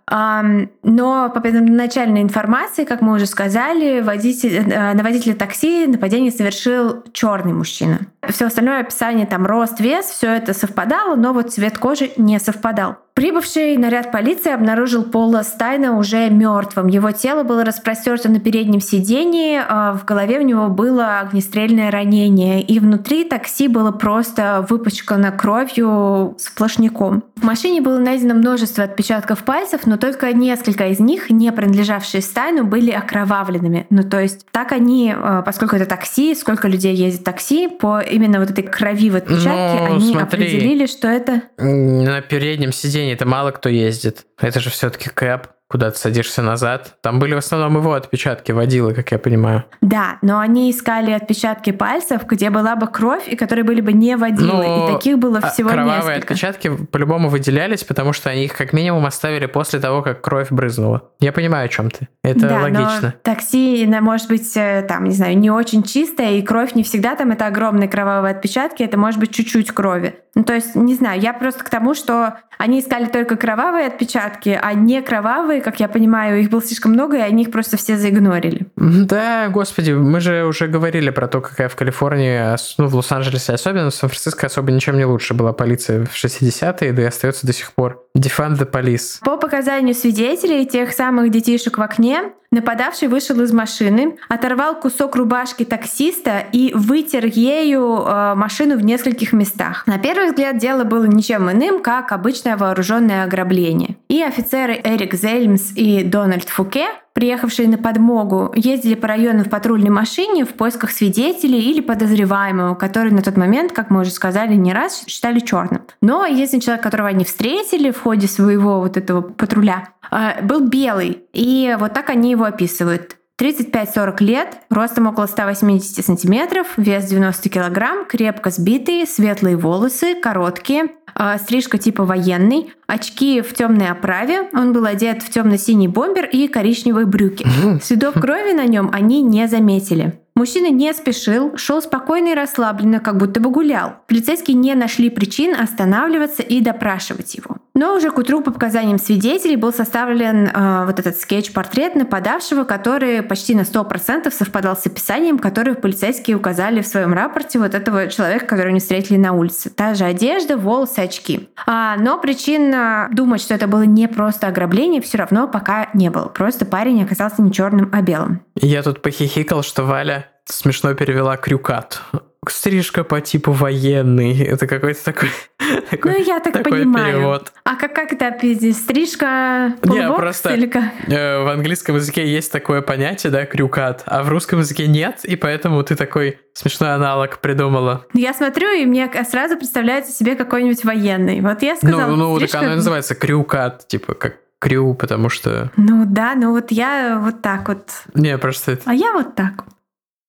Но по первоначальной информации, как мы уже сказали, водитель, э, на водителя такси нападение совершил черный мужчина. Все остальное описание, там рост, вес, все это совпадало, но вот цвет кожи не совпадал. Прибывший наряд полиции обнаружил Пола Стайна уже мертвым. Его тело было распростерто на переднем сидении, а в голове у него было огнестрельное ранение, и внутри такси было просто выпачкано кровью сплошняком. В машине было найдено множество отпечатков пальцев, но только несколько из них, не принадлежавшие Стайну, были окровавленными. Ну то есть так они, а, поскольку это такси, сколько людей ездит такси, по именно вот этой крови в отпечатке, ну, они смотри, определили, что это... На переднем сиденье машине это мало кто ездит. Это же все-таки кэп куда ты садишься назад. Там были в основном его отпечатки водила, как я понимаю. Да, но они искали отпечатки пальцев, где была бы кровь, и которые были бы не водилы. Ну, и таких было а всего кровавые несколько. отпечатки по-любому выделялись, потому что они их как минимум оставили после того, как кровь брызнула. Я понимаю, о чем ты. Это да, логично. Но такси, может быть, э, там, не знаю, не очень чистое, и кровь не всегда там это огромные кровавые отпечатки, это может быть чуть-чуть крови. Ну, то есть, не знаю, я просто к тому, что они искали только кровавые отпечатки, а не кровавые, как я понимаю, их было слишком много, и они их просто все заигнорили. Да, господи, мы же уже говорили про то, какая в Калифорнии, ну, в Лос-Анджелесе особенно, в Сан-Франциско особо ничем не лучше была полиция в 60-е, да и остается до сих пор. Defund the police. По показанию свидетелей, тех самых детишек в окне, Нападавший вышел из машины, оторвал кусок рубашки таксиста и вытер ею э, машину в нескольких местах. На первый взгляд дело было ничем иным, как обычное вооруженное ограбление. И офицеры Эрик Зельмс и Дональд Фуке приехавшие на подмогу, ездили по району в патрульной машине в поисках свидетелей или подозреваемого, который на тот момент, как мы уже сказали не раз, считали черным. Но единственный человек, которого они встретили в ходе своего вот этого патруля, э, был белый. И вот так они его описывают. 35-40 лет, ростом около 180 сантиметров, вес 90 килограмм, крепко сбитые, светлые волосы, короткие, э, стрижка типа военный, очки в темной оправе, он был одет в темно-синий бомбер и коричневые брюки. Следов крови на нем они не заметили. Мужчина не спешил, шел спокойно и расслабленно, как будто бы гулял. Полицейские не нашли причин останавливаться и допрашивать его. Но уже к утру по показаниям свидетелей был составлен э, вот этот скетч-портрет нападавшего, который почти на 100% совпадал с описанием, которое полицейские указали в своем рапорте вот этого человека, которого они встретили на улице. Та же одежда, волосы, очки. А, но причин э, думать, что это было не просто ограбление, все равно пока не было. Просто парень оказался не черным, а белым. Я тут похихикал, что Валя смешно перевела крюкат. Стрижка по типу военный. Это какой-то такой, такой Ну, я так такой понимаю. перевод. А как, как это? Стрижка Не, просто- или как? Э, В английском языке есть такое понятие, да, крюкат, а в русском языке нет, и поэтому ты такой смешной аналог придумала. Я смотрю, и мне сразу представляется себе какой-нибудь военный. Вот я сказала, ну, ну, так стрижка- оно и называется крюкат, типа как крю, потому что... Ну да, ну вот я вот так вот. Не, просто А я вот так.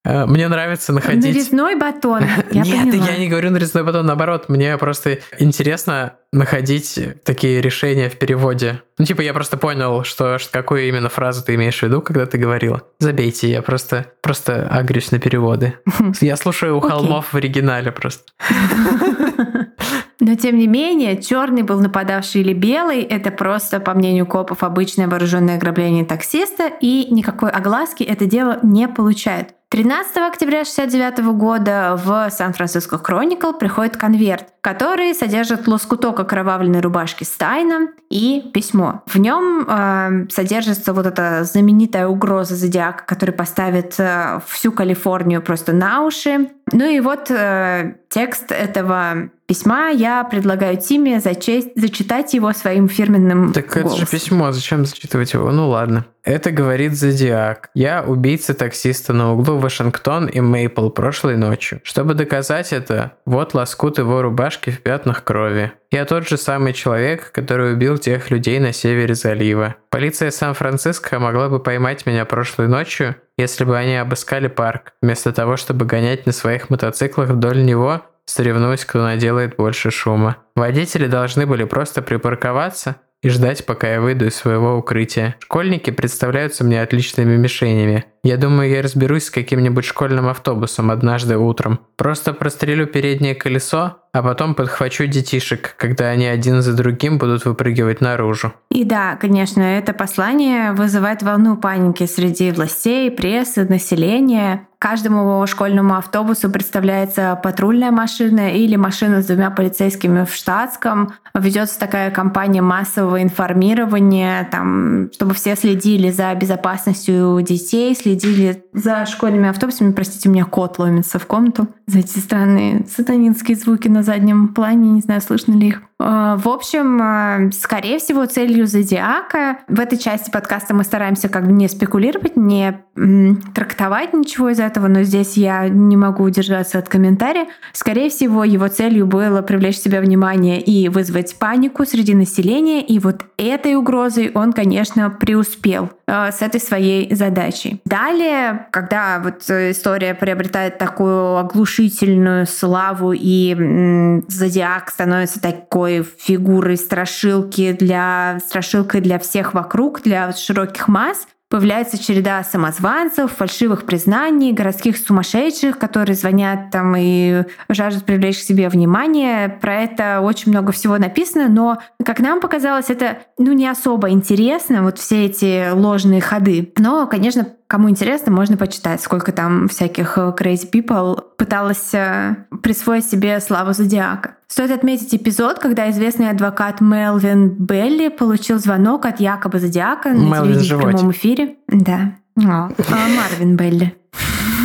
Э, мне нравится находить... Нарезной батон. Я Нет, поняла. я не говорю нарезной батон, наоборот, мне просто интересно находить такие решения в переводе. Ну, типа, я просто понял, что, что какую именно фразу ты имеешь в виду, когда ты говорила. Забейте, я просто, просто агрюсь на переводы. Я слушаю у холмов в оригинале просто. Но тем не менее, черный был нападавший или белый, это просто, по мнению копов, обычное вооруженное ограбление таксиста, и никакой огласки это дело не получает. 13 октября 1969 года в Сан-Франциско Chronicle приходит конверт, который содержит лоскуток окровавленной рубашки Стайна и письмо. В нем э, содержится вот эта знаменитая угроза зодиака, который поставит э, всю Калифорнию просто на уши. Ну и вот э, текст этого письма я предлагаю Тиме зачесть, зачитать его своим фирменным Так это голосом. же письмо, зачем зачитывать его? Ну ладно. Это говорит Зодиак. Я убийца таксиста на углу Вашингтон и Мейпл прошлой ночью. Чтобы доказать это, вот лоскут его рубашки в пятнах крови. Я тот же самый человек, который убил тех людей на севере залива. Полиция Сан-Франциско могла бы поймать меня прошлой ночью, если бы они обыскали парк, вместо того, чтобы гонять на своих мотоциклах вдоль него, соревнуясь, кто наделает больше шума. Водители должны были просто припарковаться и ждать, пока я выйду из своего укрытия. Школьники представляются мне отличными мишенями. Я думаю, я разберусь с каким-нибудь школьным автобусом однажды утром. Просто прострелю переднее колесо, а потом подхвачу детишек, когда они один за другим будут выпрыгивать наружу. И да, конечно, это послание вызывает волну паники среди властей, прессы, населения. Каждому школьному автобусу представляется патрульная машина или машина с двумя полицейскими в штатском. Ведется такая кампания массового информирования, там, чтобы все следили за безопасностью детей, следили за школьными автобусами. Простите, у меня кот ломится в комнату. За эти странные сатанинские звуки на заднем плане, не знаю, слышно ли их. Э, В общем, э, скорее всего, целью зодиака в этой части подкаста мы стараемся как бы не спекулировать, не трактовать ничего из этого, но здесь я не могу удержаться от комментария. Скорее всего, его целью было привлечь к себе внимание и вызвать панику среди населения, и вот этой угрозой он, конечно, преуспел с этой своей задачей. Далее, когда вот э, история приобретает такую оглушительную славу и зодиак становится такой фигурой страшилки для страшилкой для всех вокруг, для широких масс, Появляется череда самозванцев, фальшивых признаний, городских сумасшедших, которые звонят там и жаждут привлечь к себе внимание. Про это очень много всего написано, но, как нам показалось, это ну, не особо интересно, вот все эти ложные ходы. Но, конечно, кому интересно, можно почитать, сколько там всяких э, crazy people пыталась э, присвоить себе славу зодиака. Стоит отметить эпизод, когда известный адвокат Мелвин Белли получил звонок от якобы зодиака на Мелвин телевидении в прямом эфире. Да. А, а, Марвин Белли.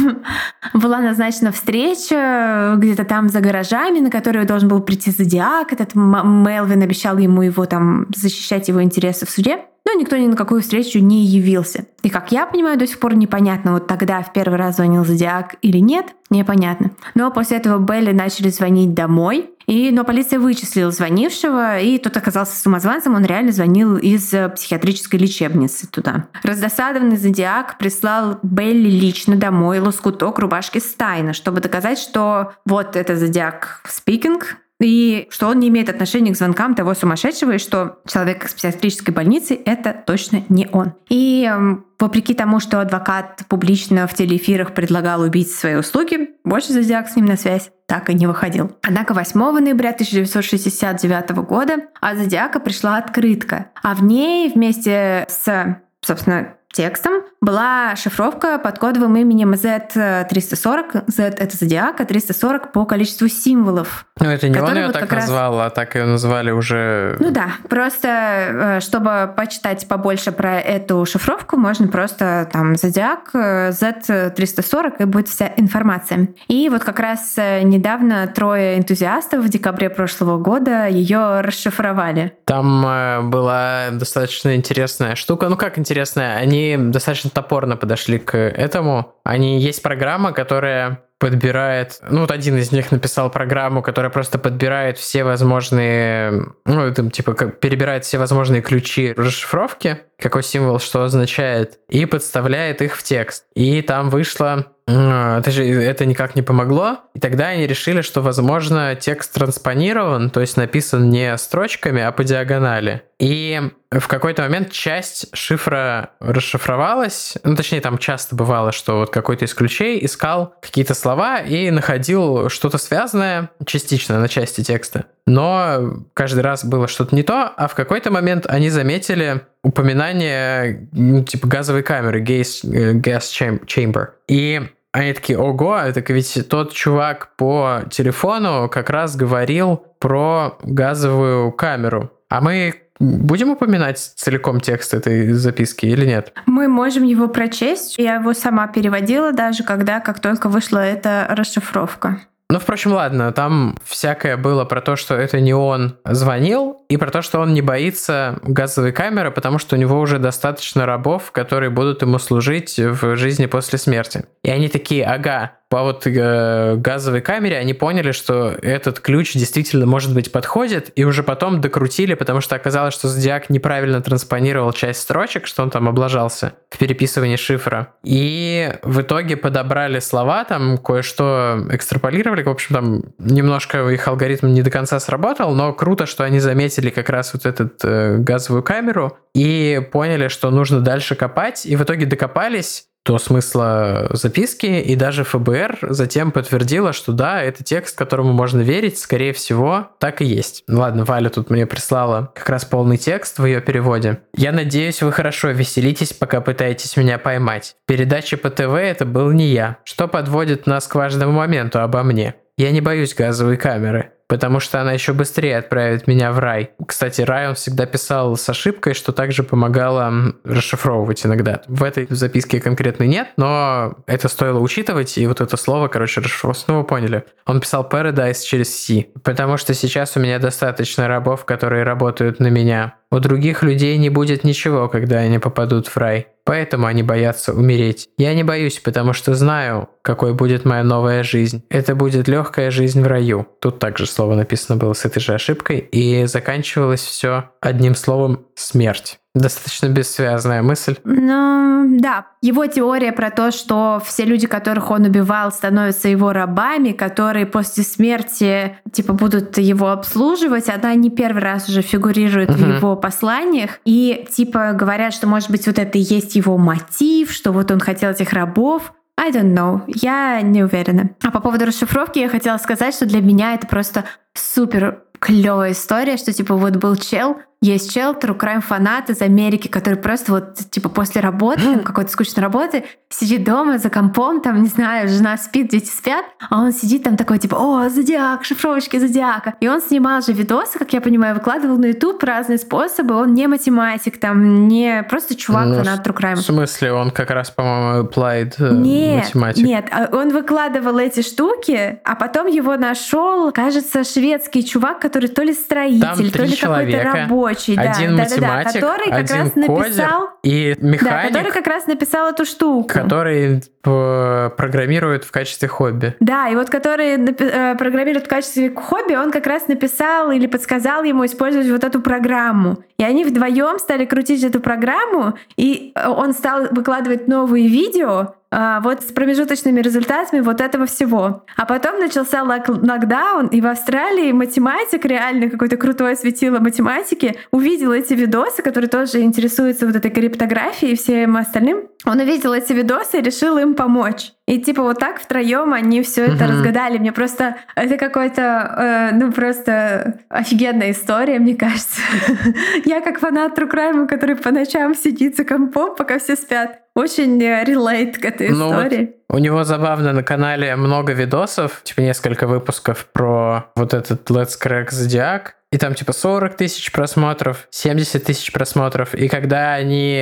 Была назначена встреча где-то там за гаражами, на которую должен был прийти Зодиак. Этот Мелвин обещал ему его там защищать его интересы в суде. Но никто ни на какую встречу не явился. И как я понимаю, до сих пор непонятно, вот тогда в первый раз звонил Зодиак или нет, непонятно. Но после этого Белли начали звонить домой, и, но полиция вычислила звонившего, и тот оказался самозванцем, он реально звонил из э, психиатрической лечебницы туда. Раздосадованный Зодиак прислал Белли лично домой лоскуток рубашки Стайна, чтобы доказать, что вот это Зодиак спикинг, и что он не имеет отношения к звонкам того сумасшедшего, и что человек из психиатрической больницы — это точно не он. И эм, вопреки тому, что адвокат публично в телеэфирах предлагал убить свои услуги, больше Зодиак с ним на связь так и не выходил. Однако 8 ноября 1969 года от Зодиака пришла открытка, а в ней вместе с, собственно, текстом была шифровка под кодовым именем Z340. Z — это зодиака, 340 по количеству символов. Ну, это не он ее вот так назвал, раз... а так ее назвали уже... Ну да, просто э, чтобы почитать побольше про эту шифровку, можно просто там зодиак Z340 и будет вся информация. И вот как раз э, недавно трое энтузиастов в декабре прошлого года ее расшифровали. Там э, была достаточно интересная штука. Ну как интересная? Они достаточно топорно подошли к этому. Они есть программа, которая подбирает, ну вот один из них написал программу, которая просто подбирает все возможные, ну это типа как перебирает все возможные ключи расшифровки, какой символ что означает, и подставляет их в текст. И там вышло это же это никак не помогло. И тогда они решили, что, возможно, текст транспонирован, то есть написан не строчками, а по диагонали. И в какой-то момент часть шифра расшифровалась, ну, точнее, там часто бывало, что вот какой-то из ключей искал какие-то слова и находил что-то связанное частично на части текста. Но каждый раз было что-то не то, а в какой-то момент они заметили упоминание, ну, типа, газовой камеры, gas, э, gas chamber. И они такие, ого, так ведь тот чувак по телефону как раз говорил про газовую камеру. А мы Будем упоминать целиком текст этой записки или нет? Мы можем его прочесть. Я его сама переводила даже, когда, как только вышла эта расшифровка. Ну, впрочем, ладно, там всякое было про то, что это не он звонил, и про то, что он не боится газовой камеры, потому что у него уже достаточно рабов, которые будут ему служить в жизни после смерти. И они такие, ага, по вот э, газовой камере они поняли, что этот ключ действительно, может быть, подходит, и уже потом докрутили, потому что оказалось, что Зодиак неправильно транспонировал часть строчек, что он там облажался в переписывании шифра. И в итоге подобрали слова, там кое-что экстраполировали, в общем, там немножко их алгоритм не до конца сработал, но круто, что они заметили как раз вот эту э, газовую камеру и поняли, что нужно дальше копать, и в итоге докопались до смысла записки, и даже ФБР затем подтвердила, что да, это текст, которому можно верить, скорее всего, так и есть. Ну ладно, Валя тут мне прислала как раз полный текст в ее переводе. Я надеюсь, вы хорошо веселитесь, пока пытаетесь меня поймать. В передаче по ТВ это был не я. Что подводит нас к важному моменту обо мне? Я не боюсь газовой камеры потому что она еще быстрее отправит меня в рай. Кстати, рай он всегда писал с ошибкой, что также помогало расшифровывать иногда. В этой записке конкретно нет, но это стоило учитывать, и вот это слово, короче, расшифровать, ну вы поняли. Он писал Paradise через C, потому что сейчас у меня достаточно рабов, которые работают на меня. У других людей не будет ничего, когда они попадут в рай. Поэтому они боятся умереть. Я не боюсь, потому что знаю, какой будет моя новая жизнь. Это будет легкая жизнь в раю. Тут также слово написано было с этой же ошибкой, и заканчивалось все одним словом «смерть». Достаточно бессвязная мысль. Ну, да. Его теория про то, что все люди, которых он убивал, становятся его рабами, которые после смерти, типа, будут его обслуживать, она не первый раз уже фигурирует угу. в его посланиях. И, типа, говорят, что, может быть, вот это и есть его мотив, что вот он хотел этих рабов. I don't know. Я не уверена. А по поводу расшифровки я хотела сказать, что для меня это просто супер клевая история, что типа вот был чел, есть чел, true crime фанат из Америки, который просто вот, типа, после работы, там, какой-то скучной работы, сидит дома за компом, там, не знаю, жена спит, дети спят, а он сидит там такой, типа, о, зодиак, шифровочки зодиака. И он снимал же видосы, как я понимаю, выкладывал на YouTube разные способы. Он не математик, там, не просто чувак ну, фанат true crime. В смысле, он как раз, по-моему, applied э, нет, математик? Нет, а он выкладывал эти штуки, а потом его нашел, кажется, шведский чувак, который то ли строитель, то ли какой-то рабочий рабочий, да, один да, математик, да, который как один раз написал и механик, да, который как раз написал эту штуку, который программирует в качестве хобби. Да, и вот который э, программирует в качестве хобби, он как раз написал или подсказал ему использовать вот эту программу. И они вдвоем стали крутить эту программу, и э, он стал выкладывать новые видео, вот с промежуточными результатами вот этого всего. А потом начался локдаун, и в Австралии математик, реально какой-то крутой светило математики, увидел эти видосы, которые тоже интересуются вот этой криптографией и всем остальным, он увидел эти видосы и решил им помочь. И типа вот так втроем они все это угу. разгадали. Мне просто это какой-то, э, ну просто офигенная история, мне кажется. Я как фанат True Crime, который по ночам сидит за компом, пока все спят, очень релейт к этой ну, истории. Вот у него забавно на канале много видосов, типа несколько выпусков про вот этот Let's Crack Zodiac. И там типа 40 тысяч просмотров, 70 тысяч просмотров. И когда они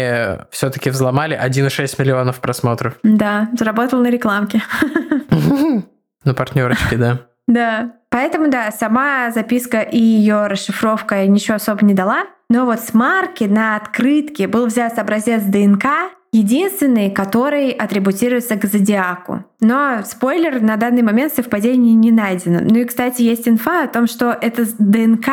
все-таки взломали 1,6 миллионов просмотров. Да, заработал на рекламке. На партнерочке, да. Да. Поэтому, да, сама записка и ее расшифровка ничего особо не дала. Но вот с марки на открытке был взят образец ДНК, единственный, который атрибутируется к зодиаку. Но спойлер, на данный момент совпадение не найдено. Ну и, кстати, есть инфа о том, что это ДНК,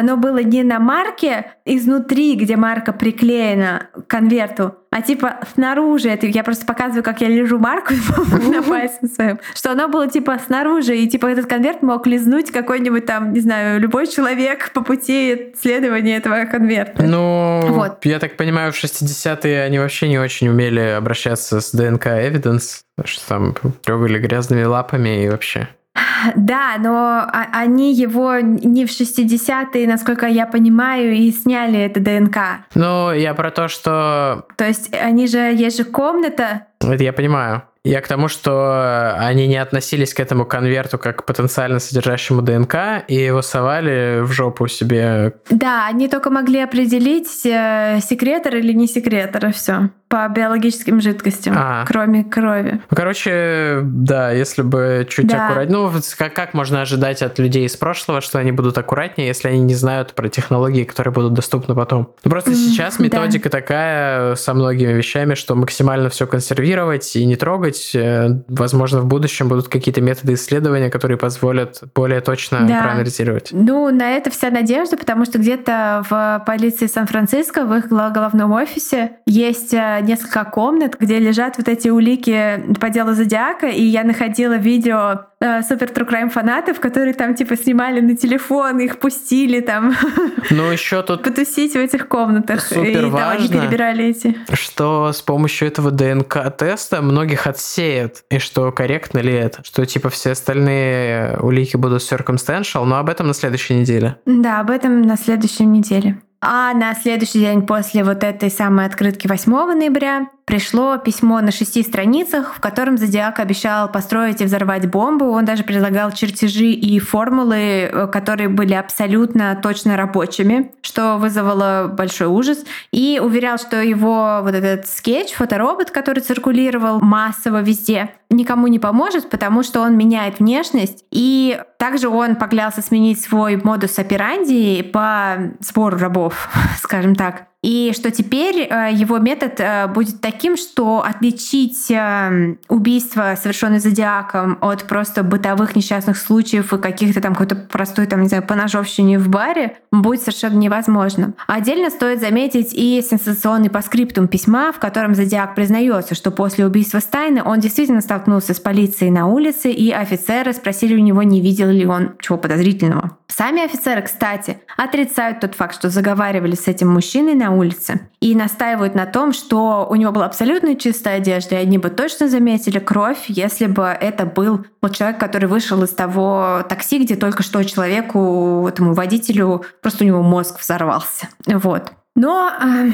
оно было не на марке изнутри, где марка приклеена к конверту, а типа снаружи. Это я просто показываю, как я лежу марку на пальце своем. Что оно было типа снаружи, и типа этот конверт мог лизнуть какой-нибудь там, не знаю, любой человек по пути следования этого конверта. Ну, вот. я так понимаю, в 60-е они вообще не очень умели обращаться с ДНК Evidence, что там трогали грязными лапами и вообще. Да, но они его не в 60-е, насколько я понимаю, и сняли это ДНК. Ну, я про то, что... То есть они же, есть же комната. Это я понимаю. Я к тому, что они не относились к этому конверту как к потенциально содержащему ДНК и его совали в жопу себе. Да, они только могли определить, э, секретор или не секретор, и все по биологическим жидкостям, а. кроме крови. Ну, короче, да, если бы чуть да. аккуратнее. Ну, как, как можно ожидать от людей из прошлого, что они будут аккуратнее, если они не знают про технологии, которые будут доступны потом? Ну, просто mm, сейчас методика да. такая со многими вещами, что максимально все консервировать и не трогать. Э, возможно, в будущем будут какие-то методы исследования, которые позволят более точно да. проанализировать. Ну, на это вся надежда, потому что где-то в полиции Сан-Франциско, в их головном офисе, есть э, несколько комнат, где лежат вот эти улики по делу Зодиака, и я находила видео э, супер True Crime фанатов, которые там типа снимали на телефон, их пустили там. Ну еще тут потусить в этих комнатах. Супер и важно, там они перебирали эти. Что с помощью этого ДНК-теста многих отсеют, и что корректно ли это, что типа все остальные улики будут circumstantial, но об этом на следующей неделе. Да, об этом на следующей неделе. А на следующий день после вот этой самой открытки 8 ноября пришло письмо на шести страницах, в котором Зодиак обещал построить и взорвать бомбу. Он даже предлагал чертежи и формулы, э, которые были абсолютно точно рабочими, что вызвало большой ужас. И уверял, что его вот этот скетч, фоторобот, который циркулировал массово везде, никому не поможет, потому что он меняет внешность. И также он поклялся сменить свой модус операнди по сбору рабов, скажем так. И что теперь э, его метод э, будет таким, что отличить э, убийство, совершенное зодиаком, от просто бытовых несчастных случаев и каких-то там какой-то простой, там, не знаю, поножовщине в баре, будет совершенно невозможно. Отдельно стоит заметить и сенсационный паскриптум письма, в котором зодиак признается, что после убийства Стайна он действительно столкнулся с полицией на улице, и офицеры спросили у него, не видел ли он чего подозрительного. Сами офицеры, кстати, отрицают тот факт, что заговаривали с этим мужчиной на улице и настаивают на том, что у него была абсолютно чистая одежда, и они бы точно заметили кровь, если бы это был вот человек, который вышел из того такси, где только что человеку, этому водителю, просто у него мозг взорвался. Вот. Но э,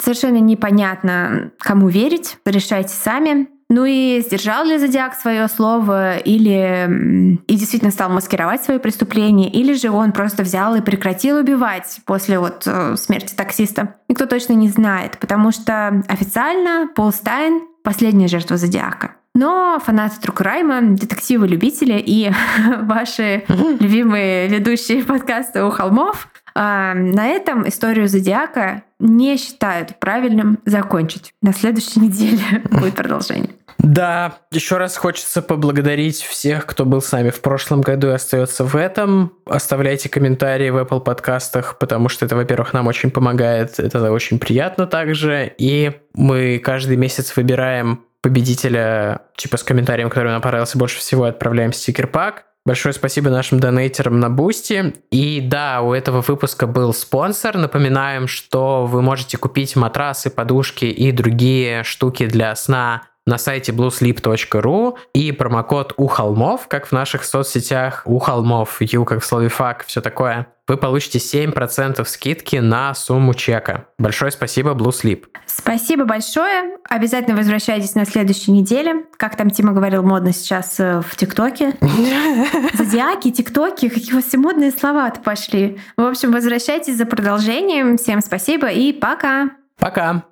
совершенно непонятно, кому верить. Решайте сами. Ну и сдержал ли Зодиак свое слово, или и действительно стал маскировать свои преступления, или же он просто взял и прекратил убивать после вот э, смерти таксиста. Никто точно не знает, потому что официально Пол Стайн — последняя жертва Зодиака. Но фанаты Трукрайма, детективы-любители и ваши любимые ведущие подкаста у холмов а, на этом историю Зодиака не считают правильным закончить. На следующей неделе будет продолжение. Да, еще раз хочется поблагодарить всех, кто был с нами в прошлом году и остается в этом. Оставляйте комментарии в Apple подкастах, потому что это, во-первых, нам очень помогает, это очень приятно также. И мы каждый месяц выбираем победителя, типа с комментарием, который нам понравился больше всего, отправляем стикер-пак. Большое спасибо нашим донейтерам на Бусти. И да, у этого выпуска был спонсор. Напоминаем, что вы можете купить матрасы, подушки и другие штуки для сна на сайте bluesleep.ru и промокод у холмов, как в наших соцсетях у холмов, ю как в слове фак, все такое. Вы получите 7% скидки на сумму чека. Большое спасибо, Blue Sleep. Спасибо большое. Обязательно возвращайтесь на следующей неделе. Как там Тима говорил, модно сейчас э, в ТикТоке. Зодиаки, ТикТоки, какие у вас все модные слова-то пошли. В общем, возвращайтесь за продолжением. Всем спасибо и пока. Пока.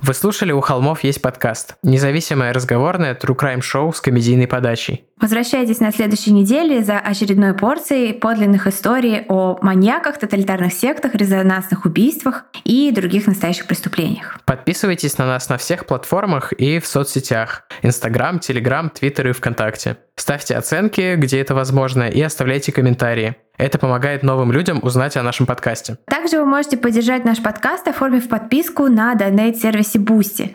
Вы слушали «У холмов есть подкаст» – независимое разговорное true crime шоу с комедийной подачей. Возвращайтесь на следующей неделе за очередной порцией подлинных историй о маньяках, тоталитарных сектах, резонансных убийствах и других настоящих преступлениях. Подписывайтесь на нас на всех платформах и в соцсетях – Инстаграм, Телеграм, Твиттер и ВКонтакте. Ставьте оценки, где это возможно, и оставляйте комментарии. Это помогает новым людям узнать о нашем подкасте. Также вы можете поддержать наш подкаст, оформив подписку на донейт-сервисе Boosty.